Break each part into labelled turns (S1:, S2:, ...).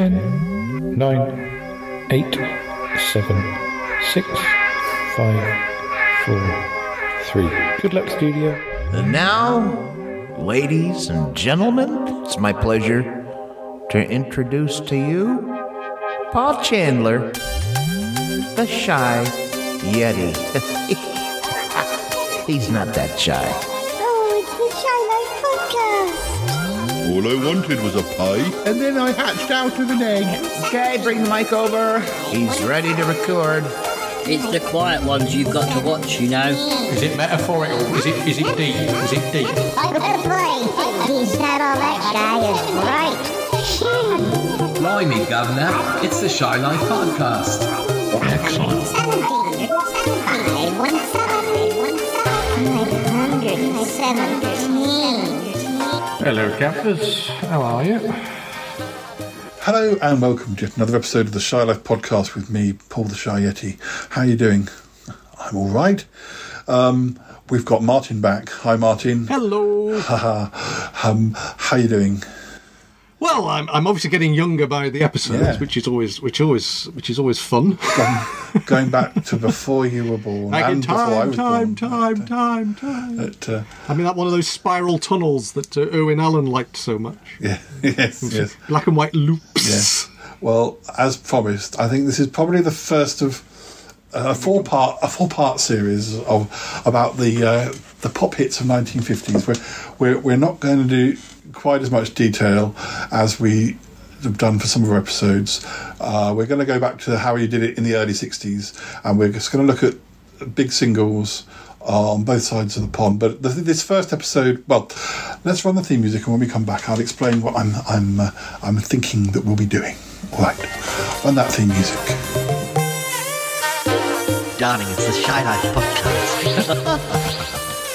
S1: 10, 9, 8, 7, 6, 5, 4, 3. Good luck, studio.
S2: And now, ladies and gentlemen, it's my pleasure to introduce to you Paul Chandler, the shy Yeti. He's not that shy.
S3: All I wanted was a pie, and then I hatched out of an egg.
S2: Okay, bring the mic over. He's ready to record.
S4: It's the quiet ones you've got to watch, you know.
S5: Is it metaphorical? Is it is it deep? Is it deep?
S6: Oh boy, he's not all that shy is right.
S7: Blimey, Governor, it's the Shy Life Podcast.
S1: Excellent.
S6: 517.
S1: Hello, campers. How are you?
S3: Hello and welcome to yet another episode of the Shy Life Podcast with me, Paul the Shy Yeti. How are you doing? I'm all right. Um, we've got Martin back. Hi, Martin.
S5: Hello.
S3: Um, how are you doing?
S5: Well, I'm, I'm obviously getting younger by the episodes,
S3: Yeah.
S5: which is always which always which is always fun.
S3: Going, going back to before you were born
S5: Back
S3: and before I
S5: time,
S3: was
S5: time,
S3: born.
S5: time, time, time.
S3: But, uh,
S5: I mean, that one of those spiral tunnels that uh, Irwin Allen liked so much.
S3: yeah, yes, yes.
S5: Black and white loops.
S3: Yes. Well, as promised, I think this is probably the first of a four part a four part series of about the uh, the pop hits of 1950s. We're, we're we're not going to do quite as much detail as we have done for some of our episodes. Uh, we're going to go back to how you did it in the early 60s, and we're just going to look at big singles uh, on both sides of the pond. But th this first episode, well, let's run the theme music, and when we come back, I'll explain what I'm I'm uh, I'm thinking that we'll be doing. All right, run that theme music.
S2: Darling, it's the Shy Life Podcast.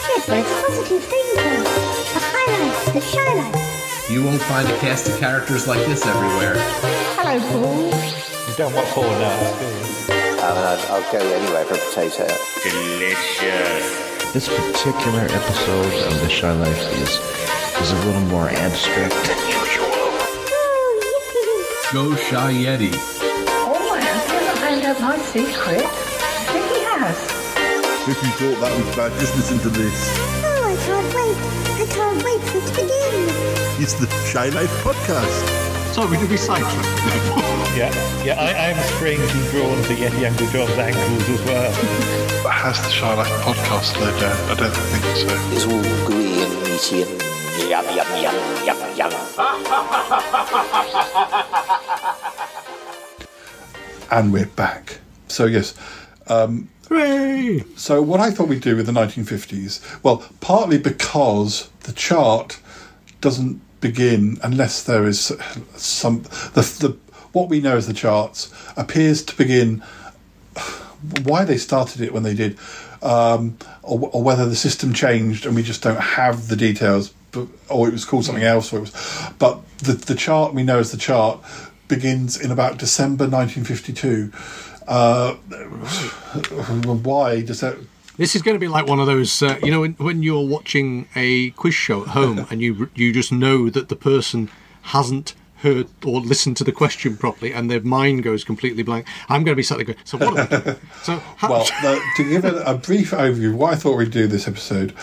S6: Yes, but it's positive thinking. The highlights, the Shy Life.
S7: You won't find a cast of characters like this everywhere.
S6: Hello, Paul.
S1: You don't want four now, do you?
S8: I mean, I'd, I'll go anywhere for a potato. Delicious.
S2: This particular episode of the Shy Life is is a little more abstract than usual.
S7: Go Shy Yeti.
S9: Oh, I haven't found out my secret. I think he has.
S3: If you thought that was bad, just listen to this.
S6: Yippee! I can't wait. I can't wait for it to begin.
S3: It's the Shy Life Podcast.
S5: So we did we sidetrack.
S1: Yeah, yeah. I, I'm strangely drawn to Yeti Uncle John's ankles as well.
S3: But Has the Shy Life Podcast slowed down? I don't think so.
S8: It's all gooey and meaty and yum, yum, yum, yum, yum.
S3: And we're back. So yes. Um,
S5: Hooray!
S3: So what I thought we'd do with the 1950s, well, partly because the chart doesn't begin unless there is some the the what we know as the charts appears to begin why they started it when they did, um, or, or whether the system changed and we just don't have the details, but, or it was called something else, or it was. But the the chart we know as the chart begins in about December 1952. Uh, why does that?
S5: This is going to be like one of those, uh, you know, when, when you're watching a quiz show at home and you you just know that the person hasn't heard or listened to the question properly and their mind goes completely blank. I'm going to be sat there going, so what are we doing? So how,
S3: Well, to give a, a brief overview, why I thought we'd do this episode,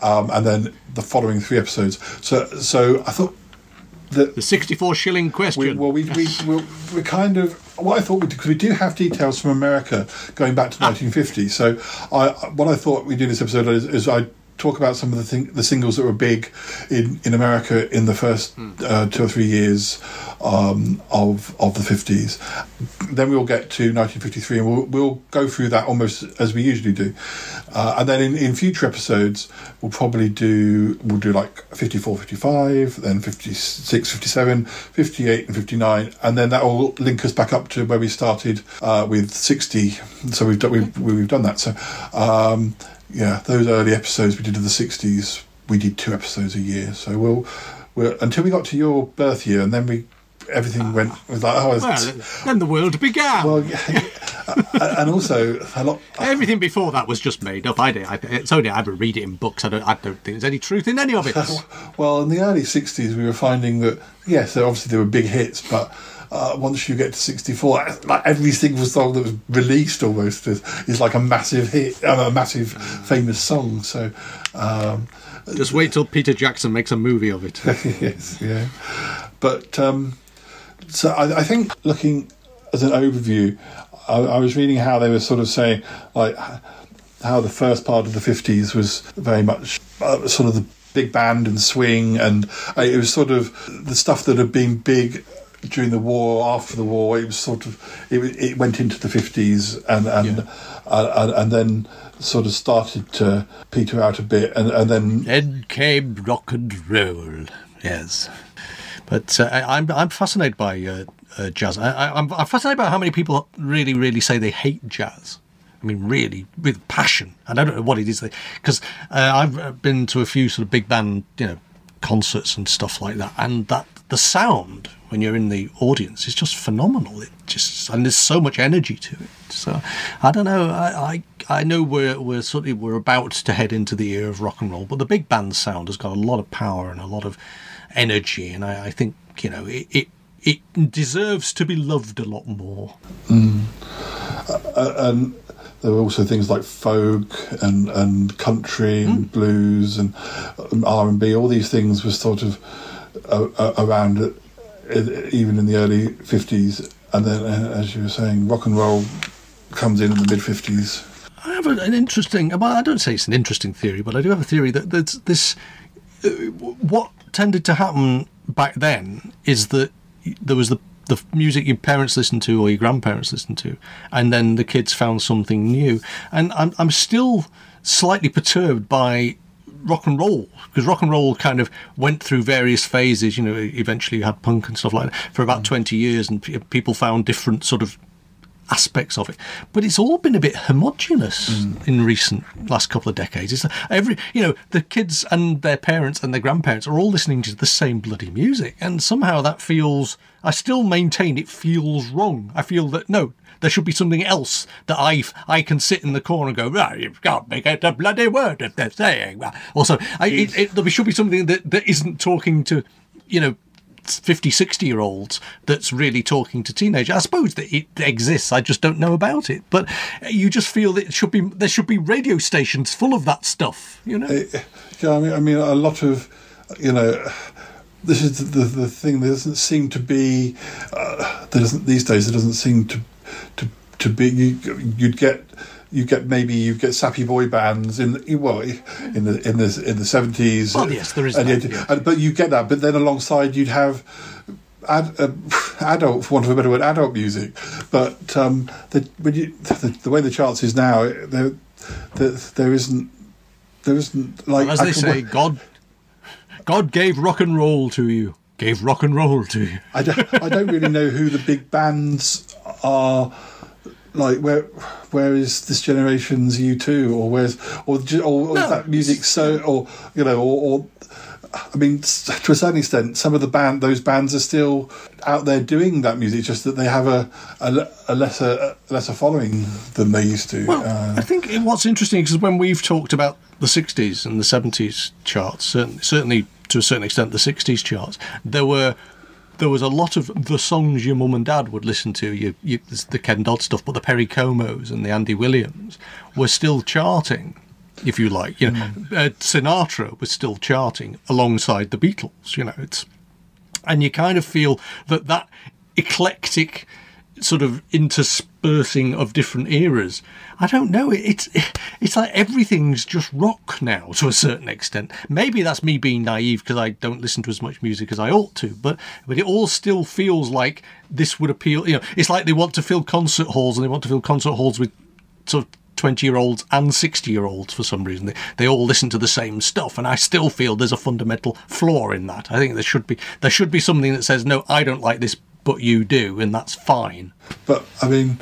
S3: um, and then the following three episodes. So, so I thought that
S5: the 64 shilling question.
S3: we, well, we, we, we, we kind of what I thought we because we do have details from America going back to ah. 1950. So, I what I thought we'd do this episode is, is I talk about some of the thing, the singles that were big in, in America in the first uh, two or three years um, of of the 50s. Then we'll get to 1953 and we'll, we'll go through that almost as we usually do. Uh, and then in, in future episodes, we'll probably do we'll do like 54, 55, then 56, 57, 58, and 59, and then that will link us back up to where we started uh, with 60. So we've done, we've, we've done that. So um, yeah, those early episodes we did of the 60s, we did two episodes a year. So we'll, we'll until we got to your birth year, and then we everything went was like oh
S5: well, then the world began.
S3: well yeah, uh, and also a lot
S5: Everything before that was just made up. I, did, I it's only I ever read it in books. I don't. I don't think there's any truth in any of it.
S3: Well, in the early '60s, we were finding that yes, obviously there were big hits, but uh, once you get to 64, like every single song that was released almost is, is like a massive hit, uh, a massive famous song. So, um,
S5: Just wait till Peter Jackson makes a movie of it.
S3: yes, yeah. But um, so I, I think looking as an overview, I, I was reading how they were sort of saying like how the first part of the fifties was very much uh, sort of the big band and swing, and uh, it was sort of the stuff that had been big during the war, after the war. It was sort of it, it went into the fifties, and and, uh, and and then sort of started to peter out a bit, and, and then
S5: Then came rock and roll. Yes, but uh, I, I'm I'm fascinated by uh, uh, jazz. I, I'm fascinated by how many people really, really say they hate jazz. I mean, really, with passion. And I don't know what it is because uh, I've uh, been to a few sort of big band, you know, concerts and stuff like that, and that the sound when you're in the audience is just phenomenal. It just and there's so much energy to it. So I don't know. I I, I know we're we're sort of we're about to head into the era of rock and roll, but the big band sound has got a lot of power and a lot of energy, and I, I think you know it, it it deserves to be loved a lot more.
S3: uh, and there were also things like folk and, and country and blues and R and B. All these things were sort of uh, uh, around even in the early fifties. And then, uh, as you were saying, rock and roll comes in in the mid fifties.
S5: I have an interesting. Well, I don't say it's an interesting theory, but I do have a theory that there's this. Uh, what tended to happen back then is that there was the the music your parents listened to or your grandparents listened to, and then the kids found something new. And I'm I'm still slightly perturbed by rock and roll because rock and roll kind of went through various phases. You know, eventually you had punk and stuff like that for about mm. twenty years, and pe- people found different sort of aspects of it. But it's all been a bit homogenous mm. in recent last couple of decades. It's every you know the kids and their parents and their grandparents are all listening to the same bloody music, and somehow that feels. I still maintain it feels wrong. I feel that no. There should be something else that I I can sit in the corner and go, right, you can't make out a bloody word if they're saying. Also, I, it, it, there should be something that, that isn't talking to, you know, 50, 60 year olds that's really talking to teenagers. I suppose that it exists. I just don't know about it. But you just feel that it should be there should be radio stations full of that stuff. You know,
S3: Yeah, I mean, I mean, a lot of, you know, this is the the thing. There doesn't seem to be, uh, there doesn't these days. There doesn't seem to, to to be. You, you'd get. You get maybe you get sappy boy bands in the, well in the in the in the seventies.
S5: Well, yes, there is
S3: and
S5: that,
S3: and- but you get that. But then alongside you'd have ad, uh, adult, for want of a better word, adult music. But um, the, you, the, the way the charts is now, there, there, there isn't, there isn't like
S5: as
S3: I
S5: they say, God, God gave rock and roll to you. Gave rock and roll to you.
S3: I don't, I don't really know who the big bands are. Like where, where is this generation's U two, or where's, or, or, or is that music so, or you know, or, or I mean, to a certain extent, some of the band, those bands are still out there doing that music. Just that they have a a, a lesser a lesser following than they used to.
S5: Well,
S3: Uh,
S5: I think what's interesting is when we've talked about the 60s and the 70s charts, certainly, certainly to a certain extent the 60s charts, there were there was a lot of the songs your mum and dad would listen to, you, you, the Ken Dodd stuff, but the Perry Comos and the Andy Williams were still charting, if you like. You know, uh, Sinatra was still charting alongside the Beatles. You know, it's and you kind of feel that that eclectic sort of interspersing of different eras i don't know it's it's like everything's just rock now to a certain extent maybe that's me being naive because i don't listen to as much music as i ought to but but it all still feels like this would appeal you know it's like they want to fill concert halls and they want to fill concert halls with sort of 20 year olds and 60 year olds for some reason. They, they all listen to the same stuff, and I still feel there's a fundamental flaw in that. I think there should be there should be something that says, no, I don't like this, but you do, and that's fine.
S3: but I mean,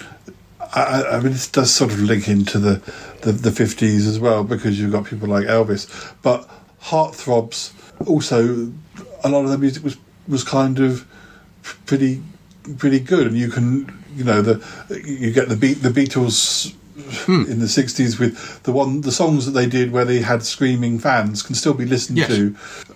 S3: I, I- mean, this does sort of link into the, the, the 50s as well because you've got people like Elvis. But Heartthrobs also, a lot of their music was, was kind of pretty pretty good, and you can you know the you get the beat the Beatles. In the '60s, with the one the songs that they did where they had screaming fans can still be listened
S5: Yes.
S3: to.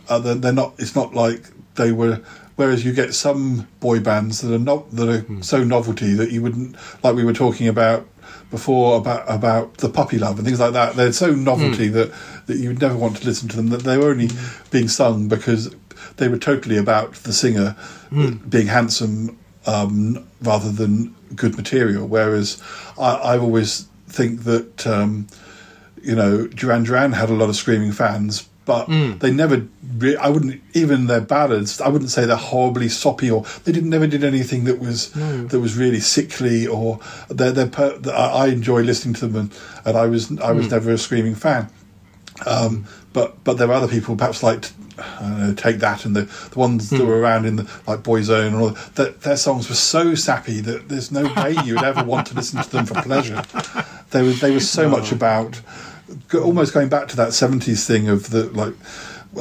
S3: Uh, they're, they're not. It's not like they were whereas you get some boy bands that are not that are so novelty that you wouldn't like we were talking about before about about the puppy love and things like that. They're so novelty that that you would never want to listen to them. That they were only being sung because they were totally about the singer being handsome um, rather than good material. Whereas I, I always think that um, you know Duran Duran had a lot of screaming fans. But hmm. they never, re- I wouldn't even their ballads. I wouldn't say they're horribly soppy or they didn't never did anything that was that was really sickly or they're, they're per, I enjoy listening to them and, and I was I was hmm. never a screaming fan. Um, but but there are other people perhaps like I don't know, take that and the, the ones that hmm. were around in the like Boyzone and all that their songs were so sappy that there's no way you would ever want to listen to them for pleasure. They were they were so much about almost going back to that seventies thing of the like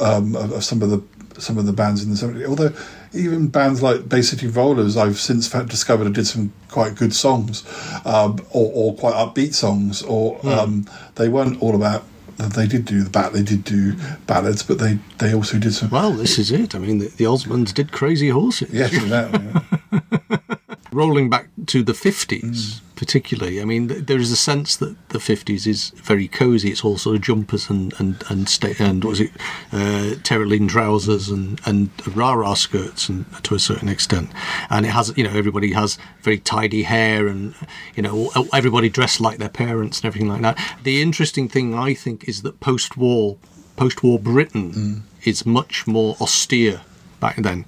S3: um, of, of some of the some of the bands in the seventies. Although even bands like Bay City Rollers, I've since found, discovered did some quite good songs, um, or, or quite upbeat songs, or um, they weren't all about. They did do the bat. They did do ballads, but they they also did some.
S5: Well, this is it. I mean, the, the Osmonds did Crazy Horses.
S3: Yes, exactly. yeah.
S5: Rolling back to the 50s, particularly, I mean, th- there is a sense that the 50s is very cosy. It's all sort of jumpers and, and, and, sta- and what was it, uh, Terylene trousers and, and rah rah skirts and, to a certain extent. And it has, you know, everybody has very tidy hair and, you know, everybody dressed like their parents and everything like that. The interesting thing, I think, is that post war, post war Britain is much more austere back then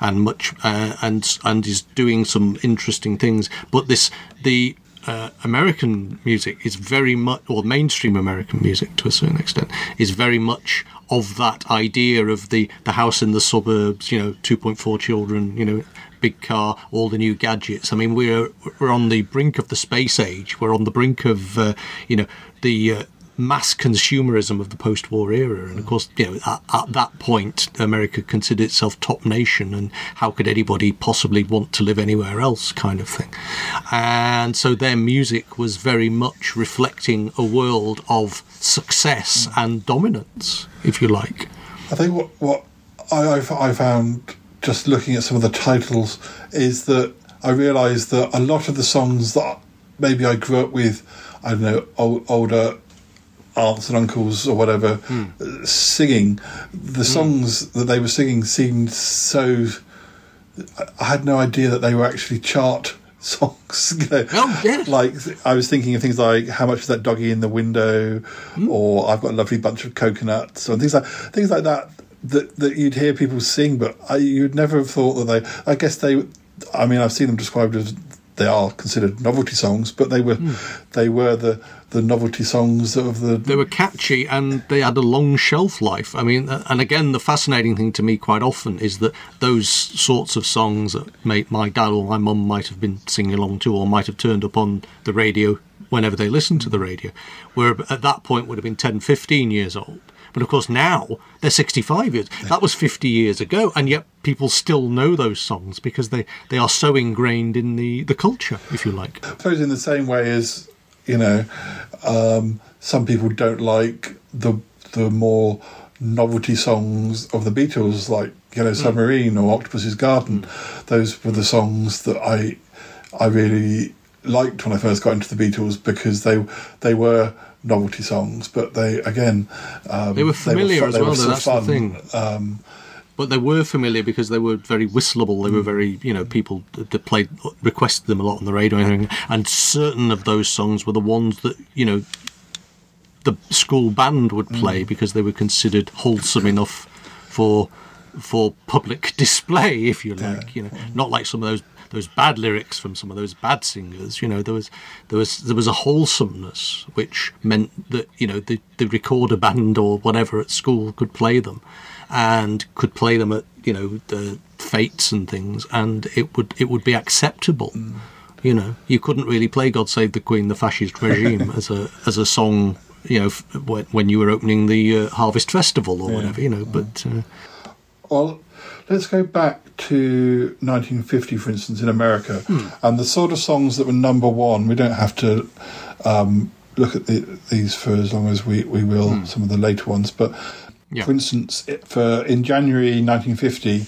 S5: and much uh, and and is doing some interesting things. But this the uh, American music is very much, or mainstream American music to a certain extent, is very much of that idea of the the house in the suburbs. You know, two point four children. You know. Big car, all the new gadgets. I mean, we're we're on the brink of the space age. We're on the brink of, uh, you know, the uh, mass consumerism of the post-war era. And of course you know at, at that point america considered itself top nation and how could anybody possibly want to live anywhere else kind of thing. And so their music was very much reflecting a world of success and dominance if you like.
S3: I think what what I, I, found just looking at some of the titles is that I realised that a lot of the songs that maybe I grew up with, I don't know, old, older aunts and uncles or whatever uh, singing, the songs that they were singing seemed so. I- had no idea that they were actually chart songs. You know?
S5: Oh, yeah.
S3: Like I was thinking of things like "How much is that doggy in the window?" or "I've got a lovely bunch of coconuts," or things like things like that that that you'd hear people sing, but I, you'd never have thought that they. I guess they. I mean, I've seen them described as they are considered novelty songs, but they were they were the the novelty songs of the.
S5: they were catchy and they had a long shelf life. I mean, uh, and again, the fascinating thing to me quite often is that those sorts of songs that my, my dad or my mum might have been singing along to or might have turned up on the radio whenever they listened to the radio, were at that point would have been 10, 15 years old. But of course, now they're 65 years. That was 50 years ago, and yet people still know those songs because they, they are so ingrained in the, the culture, if you like.
S3: I suppose in the same way as you know, um, some people don't like the the more novelty songs of the Beatles, like Yellow Submarine or Octopus's Garden. Those were the songs that I I really liked when I first got into the Beatles because they they were novelty songs, but they again um,
S5: They were familiar
S3: fu-
S5: as well, though, that's the thing.
S3: Um,
S5: But they were familiar because they were very whistleable.
S3: Mm.
S5: They were very, you know, people that played, requested them a lot on the radio and everything. And certain of those songs were the ones that, you know, the school band would play
S3: Mm.
S5: because they were considered wholesome enough for for public display, if you like. You know, not like some of those those bad lyrics from some of those bad singers. You know, there was there was there was a wholesomeness which meant that you know the the recorder band or whatever at school could play them, and could play them at you know the fetes and things, and it would it would be acceptable. You know, you couldn't really play "God Save the Queen," the fascist regime, as a as a song. You know, f- when when you were opening the uh, Harvest Festival or whatever. You know, but uh,
S3: Well, let's go back to 1950, for instance, in America, hmm. and the sort of songs that were number one. We don't have to um, look at the, these for as long as we, we will, hmm. some of the later ones. But
S5: Yeah.
S3: for instance, it- for in January 1950,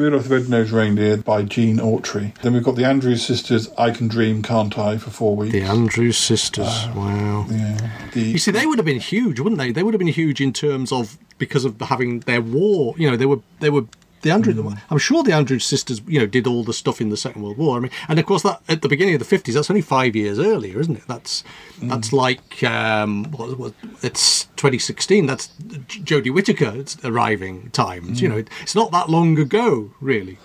S3: Rudolph the Red-Nosed Reindeer by Gene Autry. Then we've got the Andrews Sisters, I Can Dream, Can't I, for four weeks.
S5: The Andrews sisters. Uh, wow.
S3: Yeah. The,
S5: You see, they would have been huge, wouldn't they? They would have been huge in terms of because of having their war. You know, they were they were the Andrews.
S3: Hmm.
S5: I'm sure the Andrews sisters, you know, did all the stuff in the Second World War. I mean, and of course that at the beginning of the 50s, that's only five years earlier, isn't it? That's
S3: Hmm.
S5: that's like um, what, what, it's 2016. That's Jodie Whittaker arriving times. You
S3: Hmm.
S5: know, it, it's not that long ago, really.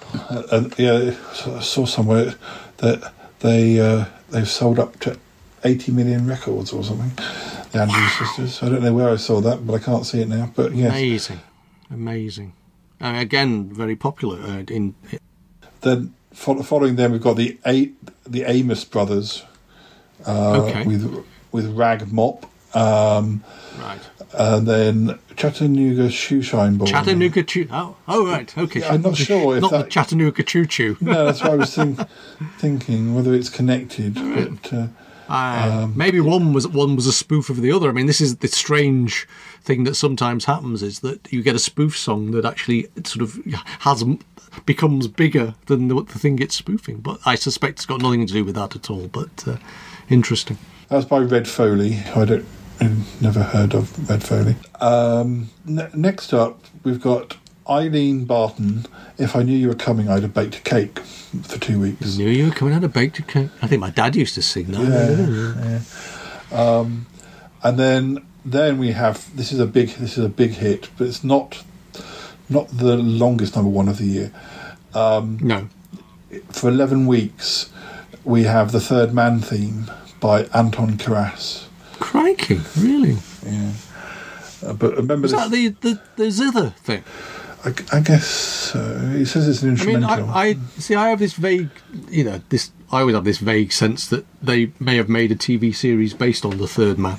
S3: and yeah, I saw somewhere that they uh, they've sold up to 80 million records or something. The Andrews Sisters. I don't know where I saw that, but I can't see it now. But yes,
S5: Amazing, amazing. Uh, again, very popular uh, in
S3: then following them, we've got the A- the Ames brothers uh,
S5: Okay.
S3: with with Rag Mop, um,
S5: right.
S3: and then Chattanooga Shoeshine Boy.
S5: Chattanooga Choo. Oh, oh, right. Okay.
S3: Yeah, I'm not sure if
S5: Not the
S3: that-
S5: Chattanooga Choo Choo.
S3: No, that's what I was think, thinking whether it's connected. But uh,
S5: Uh, maybe one was one was a spoof of the other. I mean, this is the strange thing that sometimes happens is that you get a spoof song that actually sort of has becomes bigger than the, the thing it's spoofing. But I suspect it's got nothing to do with that at all. But uh, interesting.
S3: That's by Red Foley. who I don't, never heard of Red Foley. Um, ne- next up, we've got Eileen Barton. If I knew you were coming, I'd have baked a cake for two weeks.
S5: I Knew you were coming out of baked a cake. I think my dad used to sing that. Yeah.
S3: And then, then we have this is a big this is a big hit, but it's not not the longest number one of the year.
S5: No.
S3: For eleven weeks, we have the Third Man theme by Anton Karas.
S5: Crikey, really?
S3: Yeah. Uh, but remember,
S5: Was
S3: this,
S5: that the, the, the zither thing?
S3: I, I guess so. He says it's an
S5: I mean,
S3: instrumental.
S5: I, I see. I have this vague, you know, this. I always have this vague sense that they may have made a TV series based on the Third Man,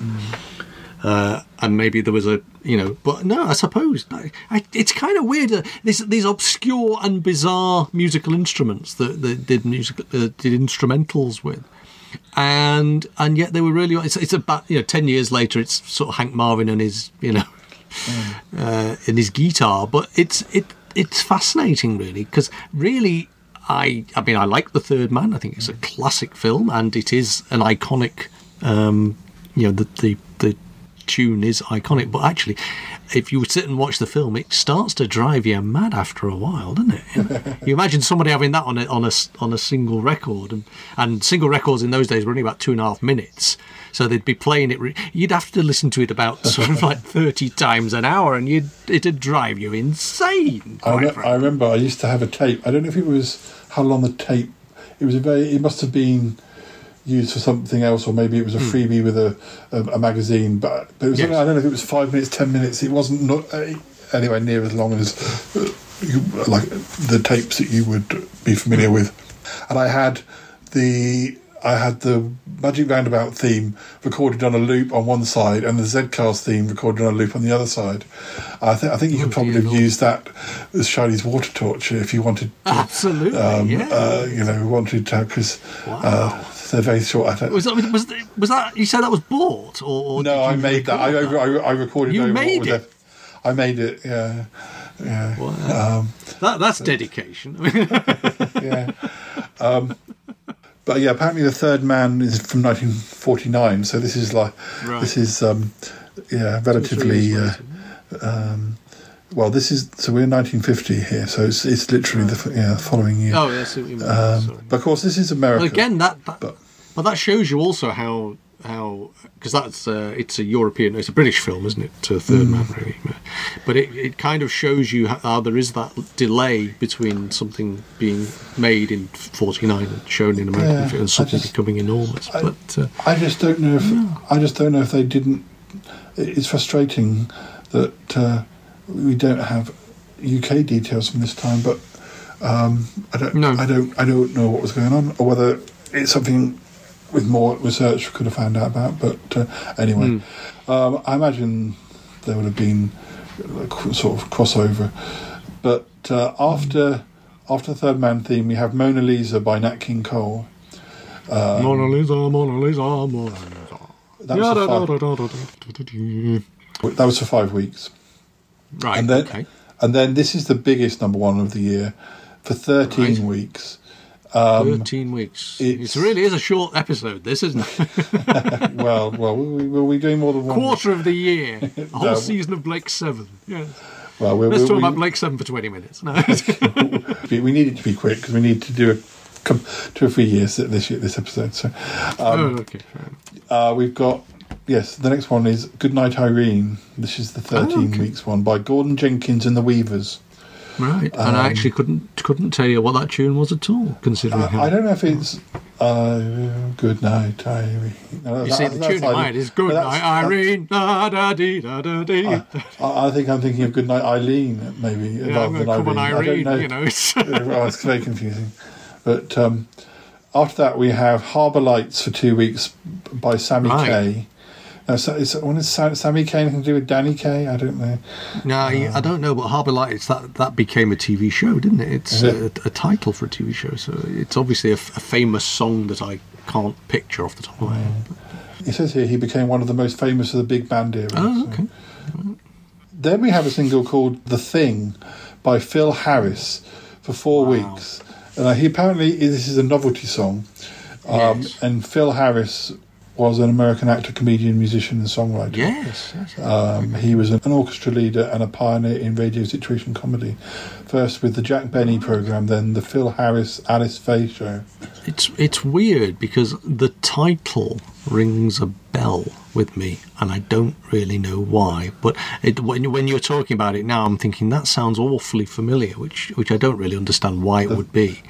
S5: uh, and maybe there was a, you know, but no, I suppose I, I, it's kind of weird. Uh, this, these obscure and bizarre musical instruments that they did music, uh, did instrumentals with. And and yet they were really. It's, it's about you know ten years later. It's sort of Hank Marvin and his you know uh, and his guitar, but it's it it's fascinating really because really I I mean I like the Third Man. I think it's a classic film and it is an iconic. Um, you know the the the tune is iconic, but actually, if you sit and watch the film, it starts to drive you mad after a while, doesn't it? you imagine somebody having that on a on a on a single record, and and single records in those days were only about two and a half minutes. So they'd be playing it. Re- you'd have to listen to it about sort of like thirty times an hour, and you'd it'd drive you insane.
S3: I, re- I remember I used to have a tape. I don't know if it was how long the tape. It was a very. It must have been used for something else, or maybe it was a freebie with a, a, a magazine. But, but it was.
S5: Hmm. Yes.
S3: I don't know if it was five minutes, ten minutes. It wasn't not, uh, anywhere near as long as uh, you, like the tapes that you would be familiar with. And I had the. I had the Magic Roundabout theme recorded on a loop on one side, and the Z Cars theme recorded on a loop on the other side. I think I think you could probably
S5: Oh,
S3: have used that as Shiny's water torch if you wanted. To,
S5: Absolutely,
S3: um,
S5: yeah.
S3: uh, you know, wanted to because uh, they're very short. I
S5: was that was was that you said that was bought or, or
S3: no, I made that. I, I, I recorded.
S5: You made it?
S3: I made it. Yeah, yeah,
S5: Wow. that that's dedication.
S3: Yeah. um, but yeah, apparently the Third Man is from 1949. So this is like
S5: Right.
S3: this is um, yeah relatively. Uh, um, well, this is so we're in 1950 here, so it's it's literally the yeah following year.
S5: oh, yes,
S3: um, but of course, this is America.
S5: Well, again, that, that
S3: but-
S5: but, that shows you also how how because that's uh, it's a European, it's a British film, isn't it? To Third Man, really. But it, it kind of shows you how, there is that delay between something being made in '49 and shown in American
S3: Yeah,
S5: film and something
S3: just-
S5: becoming enormous.
S3: I-
S5: but uh,
S3: I just don't know if I just don't know if they didn't. It's frustrating that uh, we don't have UK details from this time, but um, I don't.
S5: No.
S3: I don't. I don't know what was going on, or whether it's something with more research we could have found out about. But uh, anyway, um, I imagine there would have been a sort of crossover. But uh, after after the Third Man theme, we have Mona Lisa by Nat King Cole. Um,
S5: Mona Lisa, Mona Lisa, Mona Lisa.
S3: That was, for five, that was for five weeks.
S5: Right.
S3: And then,
S5: okay.
S3: and then this is the biggest number one of the year. for 13
S5: Right.
S3: weeks. Um,
S5: Thirteen weeks. It really is a short episode. This isn't it?
S3: well, well, we, we, we doing more than one.
S5: quarter of the year, a whole
S3: No.
S5: season of Blake Seven. Yeah.
S3: Well, we're,
S5: Let's
S3: we're,
S5: talk
S3: we,
S5: about Blake Seven for twenty minutes. No.
S3: we we need it to be quick because we need to do a two or three years this year, this episode. So
S5: oh, okay.
S3: uh, we've got yes. The next one is Goodnight Irene. This is the thirteen
S5: okay.
S3: weeks one by Gordon Jenkins and the Weavers.
S5: Right, and I actually couldn't couldn't tell you what that tune was at all, considering
S3: Uh,
S5: how.
S3: I don't know if it's uh, Good Night Irene. No,
S5: you
S3: that-
S5: see, the tune in my head is "Good Night, Irene." Da da dee da da dee.
S3: I, I think I'm thinking of Good Night Eileen, maybe
S5: Yeah,
S3: rather than Irene.
S5: Irene.
S3: I don't know.
S5: You know, it's
S3: well, it's very confusing. But um, after that, we have Harbour Lights for two weeks by Sammy
S5: Right.
S3: Kaye. Now, so, is, when is Sa- Sammy Kaye anything to do with Danny Kaye? I don't know.
S5: no, I don't know, but Harbour Lights that that became a TV show, didn't it? It's
S3: it?
S5: A, a title for a TV show, so it's obviously a, f- a famous song that I can't picture off the top of my head.
S3: It says here he became one of the most famous of the big band era.
S5: Oh,
S3: So-
S5: okay.
S3: Then we have a single called "The Thing" by Phil Harris for four weeks, and uh, he apparently this is a novelty song. Um,
S5: Yes.
S3: And Phil Harris was an American actor, comedian, musician, and songwriter.
S5: Yes, yes.
S3: Um, he was an orchestra leader and a pioneer in radio situation comedy. First with the Jack Benny program, then the Phil Harris Alice Faye show.
S5: It's it's weird because the title rings a bell with me, and I don't really know why. But it, when when you're talking about it now, I'm thinking that sounds awfully familiar, which which I don't really understand why it would be,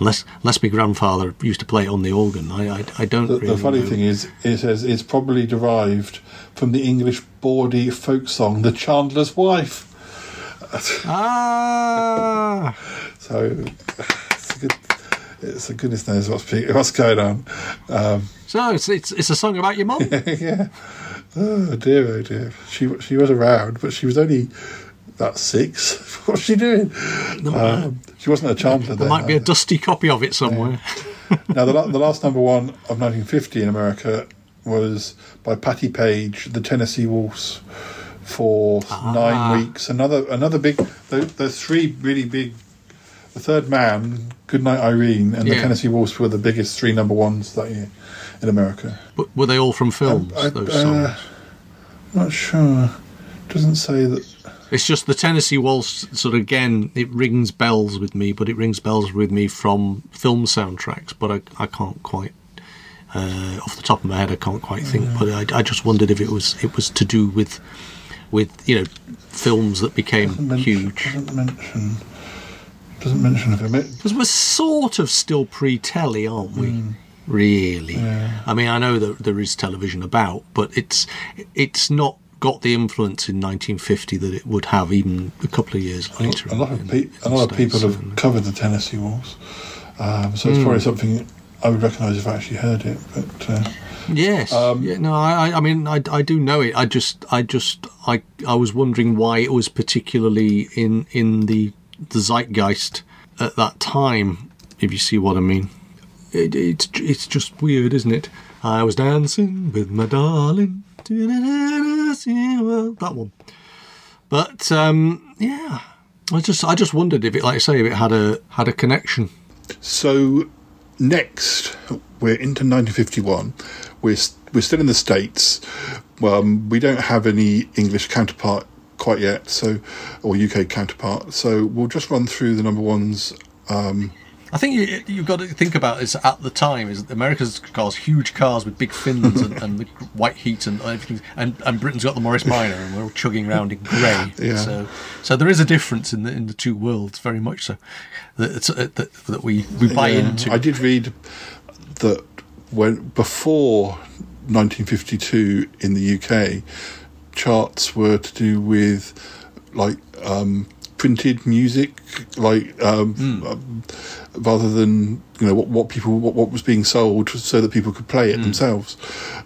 S5: unless unless my grandfather used to play it on the organ. I I, I don't
S3: The,
S5: really.
S3: the funny
S5: know.
S3: thing is, it says it's probably derived from the English bawdy folk song "The Chandler's Wife."
S5: ah,
S3: So it's a good. It's a goodness knows what's what's going on. Um,
S5: so it's it's it's a song about your mum.
S3: yeah. Oh dear, oh dear. She she was around, but she was only about six. What's she doing? Um, she wasn't a Chandler
S5: There might be a dusty copy of it somewhere.
S3: Now, the, the last number one of 1950 in America was by Patti Page, The Tennessee Waltz, for
S5: Ah.
S3: nine weeks. Another another big. There, there's three really big. The Third Man, Goodnight Irene, and The Tennessee Waltz were the biggest three number ones that year in America.
S5: But were they all from films?
S3: I-
S5: those songs?
S3: uh,
S5: songs.
S3: Not sure. Doesn't say that.
S5: It's just the Tennessee Waltz. Sort of again, it rings bells with me, but it rings bells with me from film soundtracks. But I, I can't quite, uh, off the top of my head, I can't quite think. But I, I just wondered if it was it was to do with, with you know, films that became
S3: Doesn't mention,
S5: huge.
S3: Doesn't mention. Doesn't mention of. It,
S5: Because we're sort of still pre-telly, aren't we?
S3: Hmm.
S5: Really? I mean, I know that there is television about, but it's it's not got the influence in 1950 that it would have even a couple of years later.
S3: a lot of
S5: in-
S3: pe-
S5: in
S3: a lot of people have
S5: and-
S3: covered the Tennessee Waltz, um, so
S5: Hmm.
S3: it's probably something I would recognise if I actually heard it. But uh,
S5: Yes.
S3: Um,
S5: yeah, no, I, I- I mean, I, I do know it. I just, I just, I, I was wondering why it was particularly in in the the zeitgeist at that time. If you see what I mean, it, it's it's just weird, isn't it? I was dancing with my darling. That one. But um, yeah, I just, I just wondered if it, like I say, if it had a had a connection.
S3: so next we're into 1951. We're we're still in the states. Um, we don't have any English counterpart quite yet, so or UK counterpart. So we'll just run through the number ones. Um,
S5: I think you, you've got to think about is at the time is America's cars huge cars with big fins and, and the white heat and everything, and, and Britain's got the Morris Minor and we're all chugging around in grey.
S3: Yeah.
S5: So so there is a difference in the in the two worlds, very much so. That it's, uh, that, that we we buy
S3: Yeah,
S5: into.
S3: I did read that when before 1952 in the UK, charts were to do with like um, printed music, like um,
S5: Hmm.
S3: um, rather than you know what, what people what, what was being sold, so that people could play it themselves.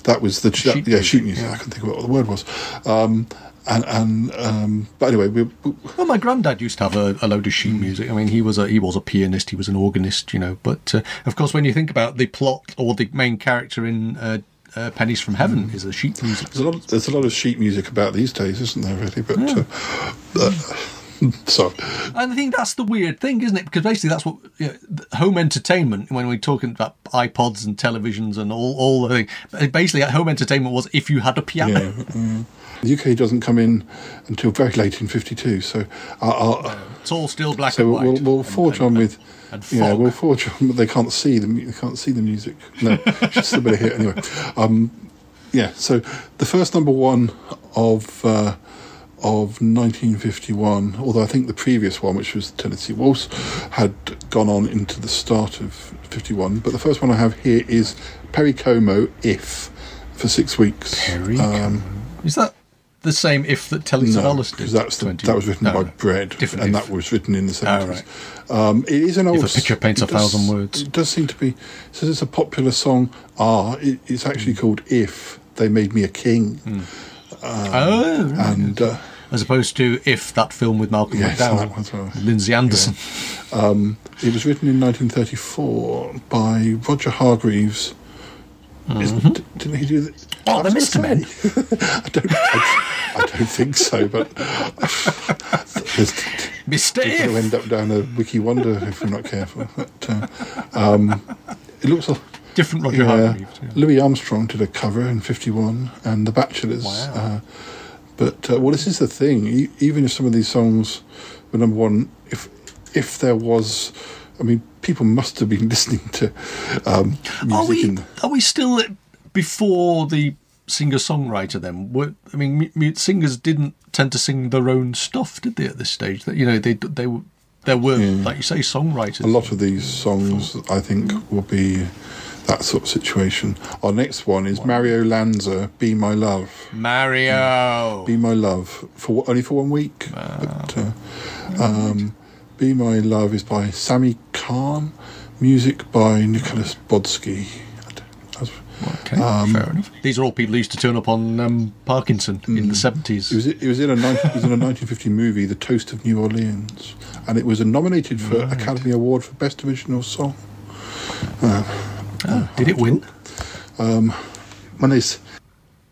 S3: That was the
S5: Hmm. Sheet
S3: yeah
S5: music,
S3: sheet music.
S5: yeah.
S3: I can't think of what the word was. Um, and and um, but anyway, we, we,
S5: Well, my granddad used to have a, a load of sheet music. I mean, he was a he was a pianist, he was an organist, you know. But uh, of course, when you think about the plot or the main character in uh, uh, Pennies from Heaven is a sheet music.
S3: There's a lot. There's a lot of sheet music about these days, isn't there? Really, but uh, uh, So
S5: And I think that's the weird thing, isn't it? Because basically, that's what you know, home entertainment. When we're talking about iPods and televisions and all, all the thing, basically, home entertainment was if you had a piano.
S3: yeah, mm. the UK doesn't come in until very late in '52. So I'll, I'll,
S5: It's all still black
S3: so
S5: and
S3: we'll, we'll forge
S5: and-
S3: on with. Yeah, we'll forge on. But they can't see the mu- they can't see the music. No, just a bit of here anyway. Um, yeah. So the first number one of uh, of 1951, although I think the previous one, which was Tennessee Waltz, had gone on into the start of 51. But the first one I have here is Perry Como, If, for six weeks.
S5: Perry
S3: Um,
S5: Is that the same if that Telly
S3: no,
S5: Savalas did?
S3: because that's the,
S5: 20
S3: that was written
S5: no,
S3: by. Bread,
S5: Different
S3: and
S5: if.
S3: that was written in the
S5: Oh,
S3: seventies. um, it is an old.
S5: If a picture paints a thousand words.
S3: It does seem to be. Says it's a popular song. Ah, it, it's actually called "If They Made Me a King,"
S5: oh, right.
S3: and uh,
S5: as opposed to if that film with Malcolm
S3: Yes,
S5: McDowell,
S3: well.
S5: Lindsay Anderson.
S3: um, it was written in 1934 by Roger Hargreaves. Is- d- didn't he do that?
S5: Mm-hmm. Oh, the Mr. Men.
S3: I don't. I, I don't think so, but there's,
S5: Mr.
S3: We're going to end up down a wiki wonder if we're not careful. But uh, um, it looks like
S5: Different Roger
S3: yeah,
S5: Hargreaves. yeah.
S3: Louis Armstrong did a cover in '51, and The Bachelors.
S5: Wow.
S3: Uh, but uh, well, this is the thing. E- even if some of these songs were number one, if if there was, I mean, people must have been listening to um, music
S5: Are we,
S3: in the,
S5: are we still before the singer songwriter then? Were, I mean, mu- singers didn't tend to sing their own stuff, did they, at this stage? That You know, they, they were, there were, like you say, songwriters.
S3: a lot of these songs. I think will be that sort of situation. Our next one is Mario Lanza, "Be My Love."
S5: Mario.
S3: Be My Love for only for one week. But, uh, um, Be My Love is by Sammy Cahn, music by Nicholas Brodszky.
S5: Okay, fair enough. These are all people who used to turn up on um, Parkinson in the 70s.
S3: It was it was in a 19, it was in a 1950 movie, The Toast of New Orleans, and it was nominated for Academy Award for Best Original Song.
S5: Oh, did it win?
S3: Um, when they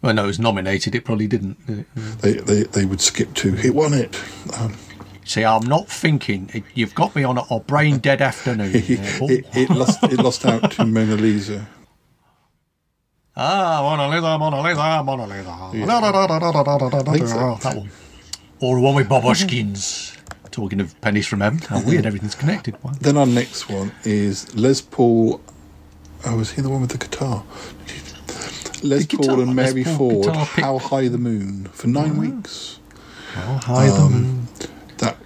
S5: well, no, it was nominated. It probably didn't. Did it?
S3: They, they they would skip to it won it. Um,
S5: See, I'm not thinking. You've got me on a, a brain dead afternoon. Oh.
S3: it, it, lost it lost out to Mona Lisa.
S5: Ah, Mona Lisa, Mona Lisa, Mona Lisa. That one. Or one with Bob Hoskins. Talking of pennies from heaven, how weird everything's connected. Wow.
S3: Then our next one is Les Paul Oh, was he the one with the guitar? Les
S5: The
S3: Paul and Mary
S5: Paul
S3: Ford. How high the moon for nine ah. weeks.
S5: How high the um, moon.
S3: That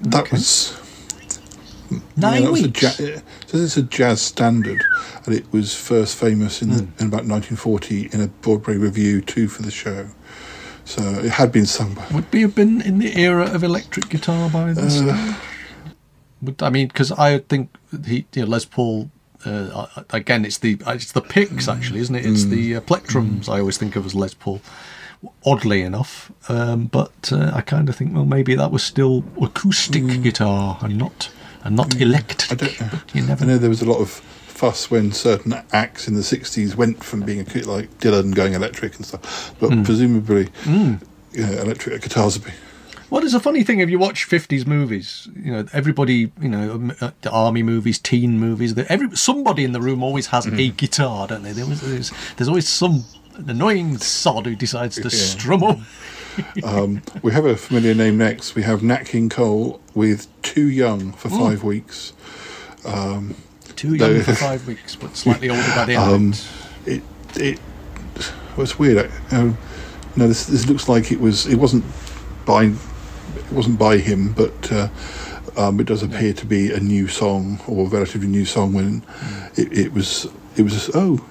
S3: that was
S5: Nine
S3: that was a
S5: weeks.
S3: ja- so it's a jazz standard, and it was first famous in, the, hmm. in about 1940 in a Broadway revue, too, for the show. So it had been sung by.
S5: Would we have been in the era of electric guitar by this
S3: Uh.
S5: Would, I mean, because I think he, you know, Les Paul. Uh, again, it's the it's the picks actually, isn't it? It's the uh, plectrums. I always think of as Les Paul. Oddly enough, um, but uh, I kind of think well maybe that was still acoustic guitar and not and not electric.
S3: I don't know.
S5: But you never
S3: I know there was a lot of fuss when certain acts in the 60s went from being like Dylan going electric and stuff, but
S5: Hmm.
S3: presumably yeah, electric guitars would be.
S5: Well, there's a funny thing if you watch 50s movies, you know, everybody, you know, um, uh, the army movies, teen movies, that every somebody in the room always has
S3: Mm.
S5: a guitar, don't they? There was, there's, there's always some annoying sod who decides to
S3: Yeah.
S5: strum up.
S3: Um, we have a familiar name next. We have Nat King Cole with Too Young for five weeks.
S5: Too young for five weeks, but slightly older by the end.
S3: Um,
S5: it.
S3: it was weird. Uh, no, this this looks like it was. It wasn't by it wasn't by him, but uh, um, it does appear to be a new song or a relatively new song. When it, it was it was oh,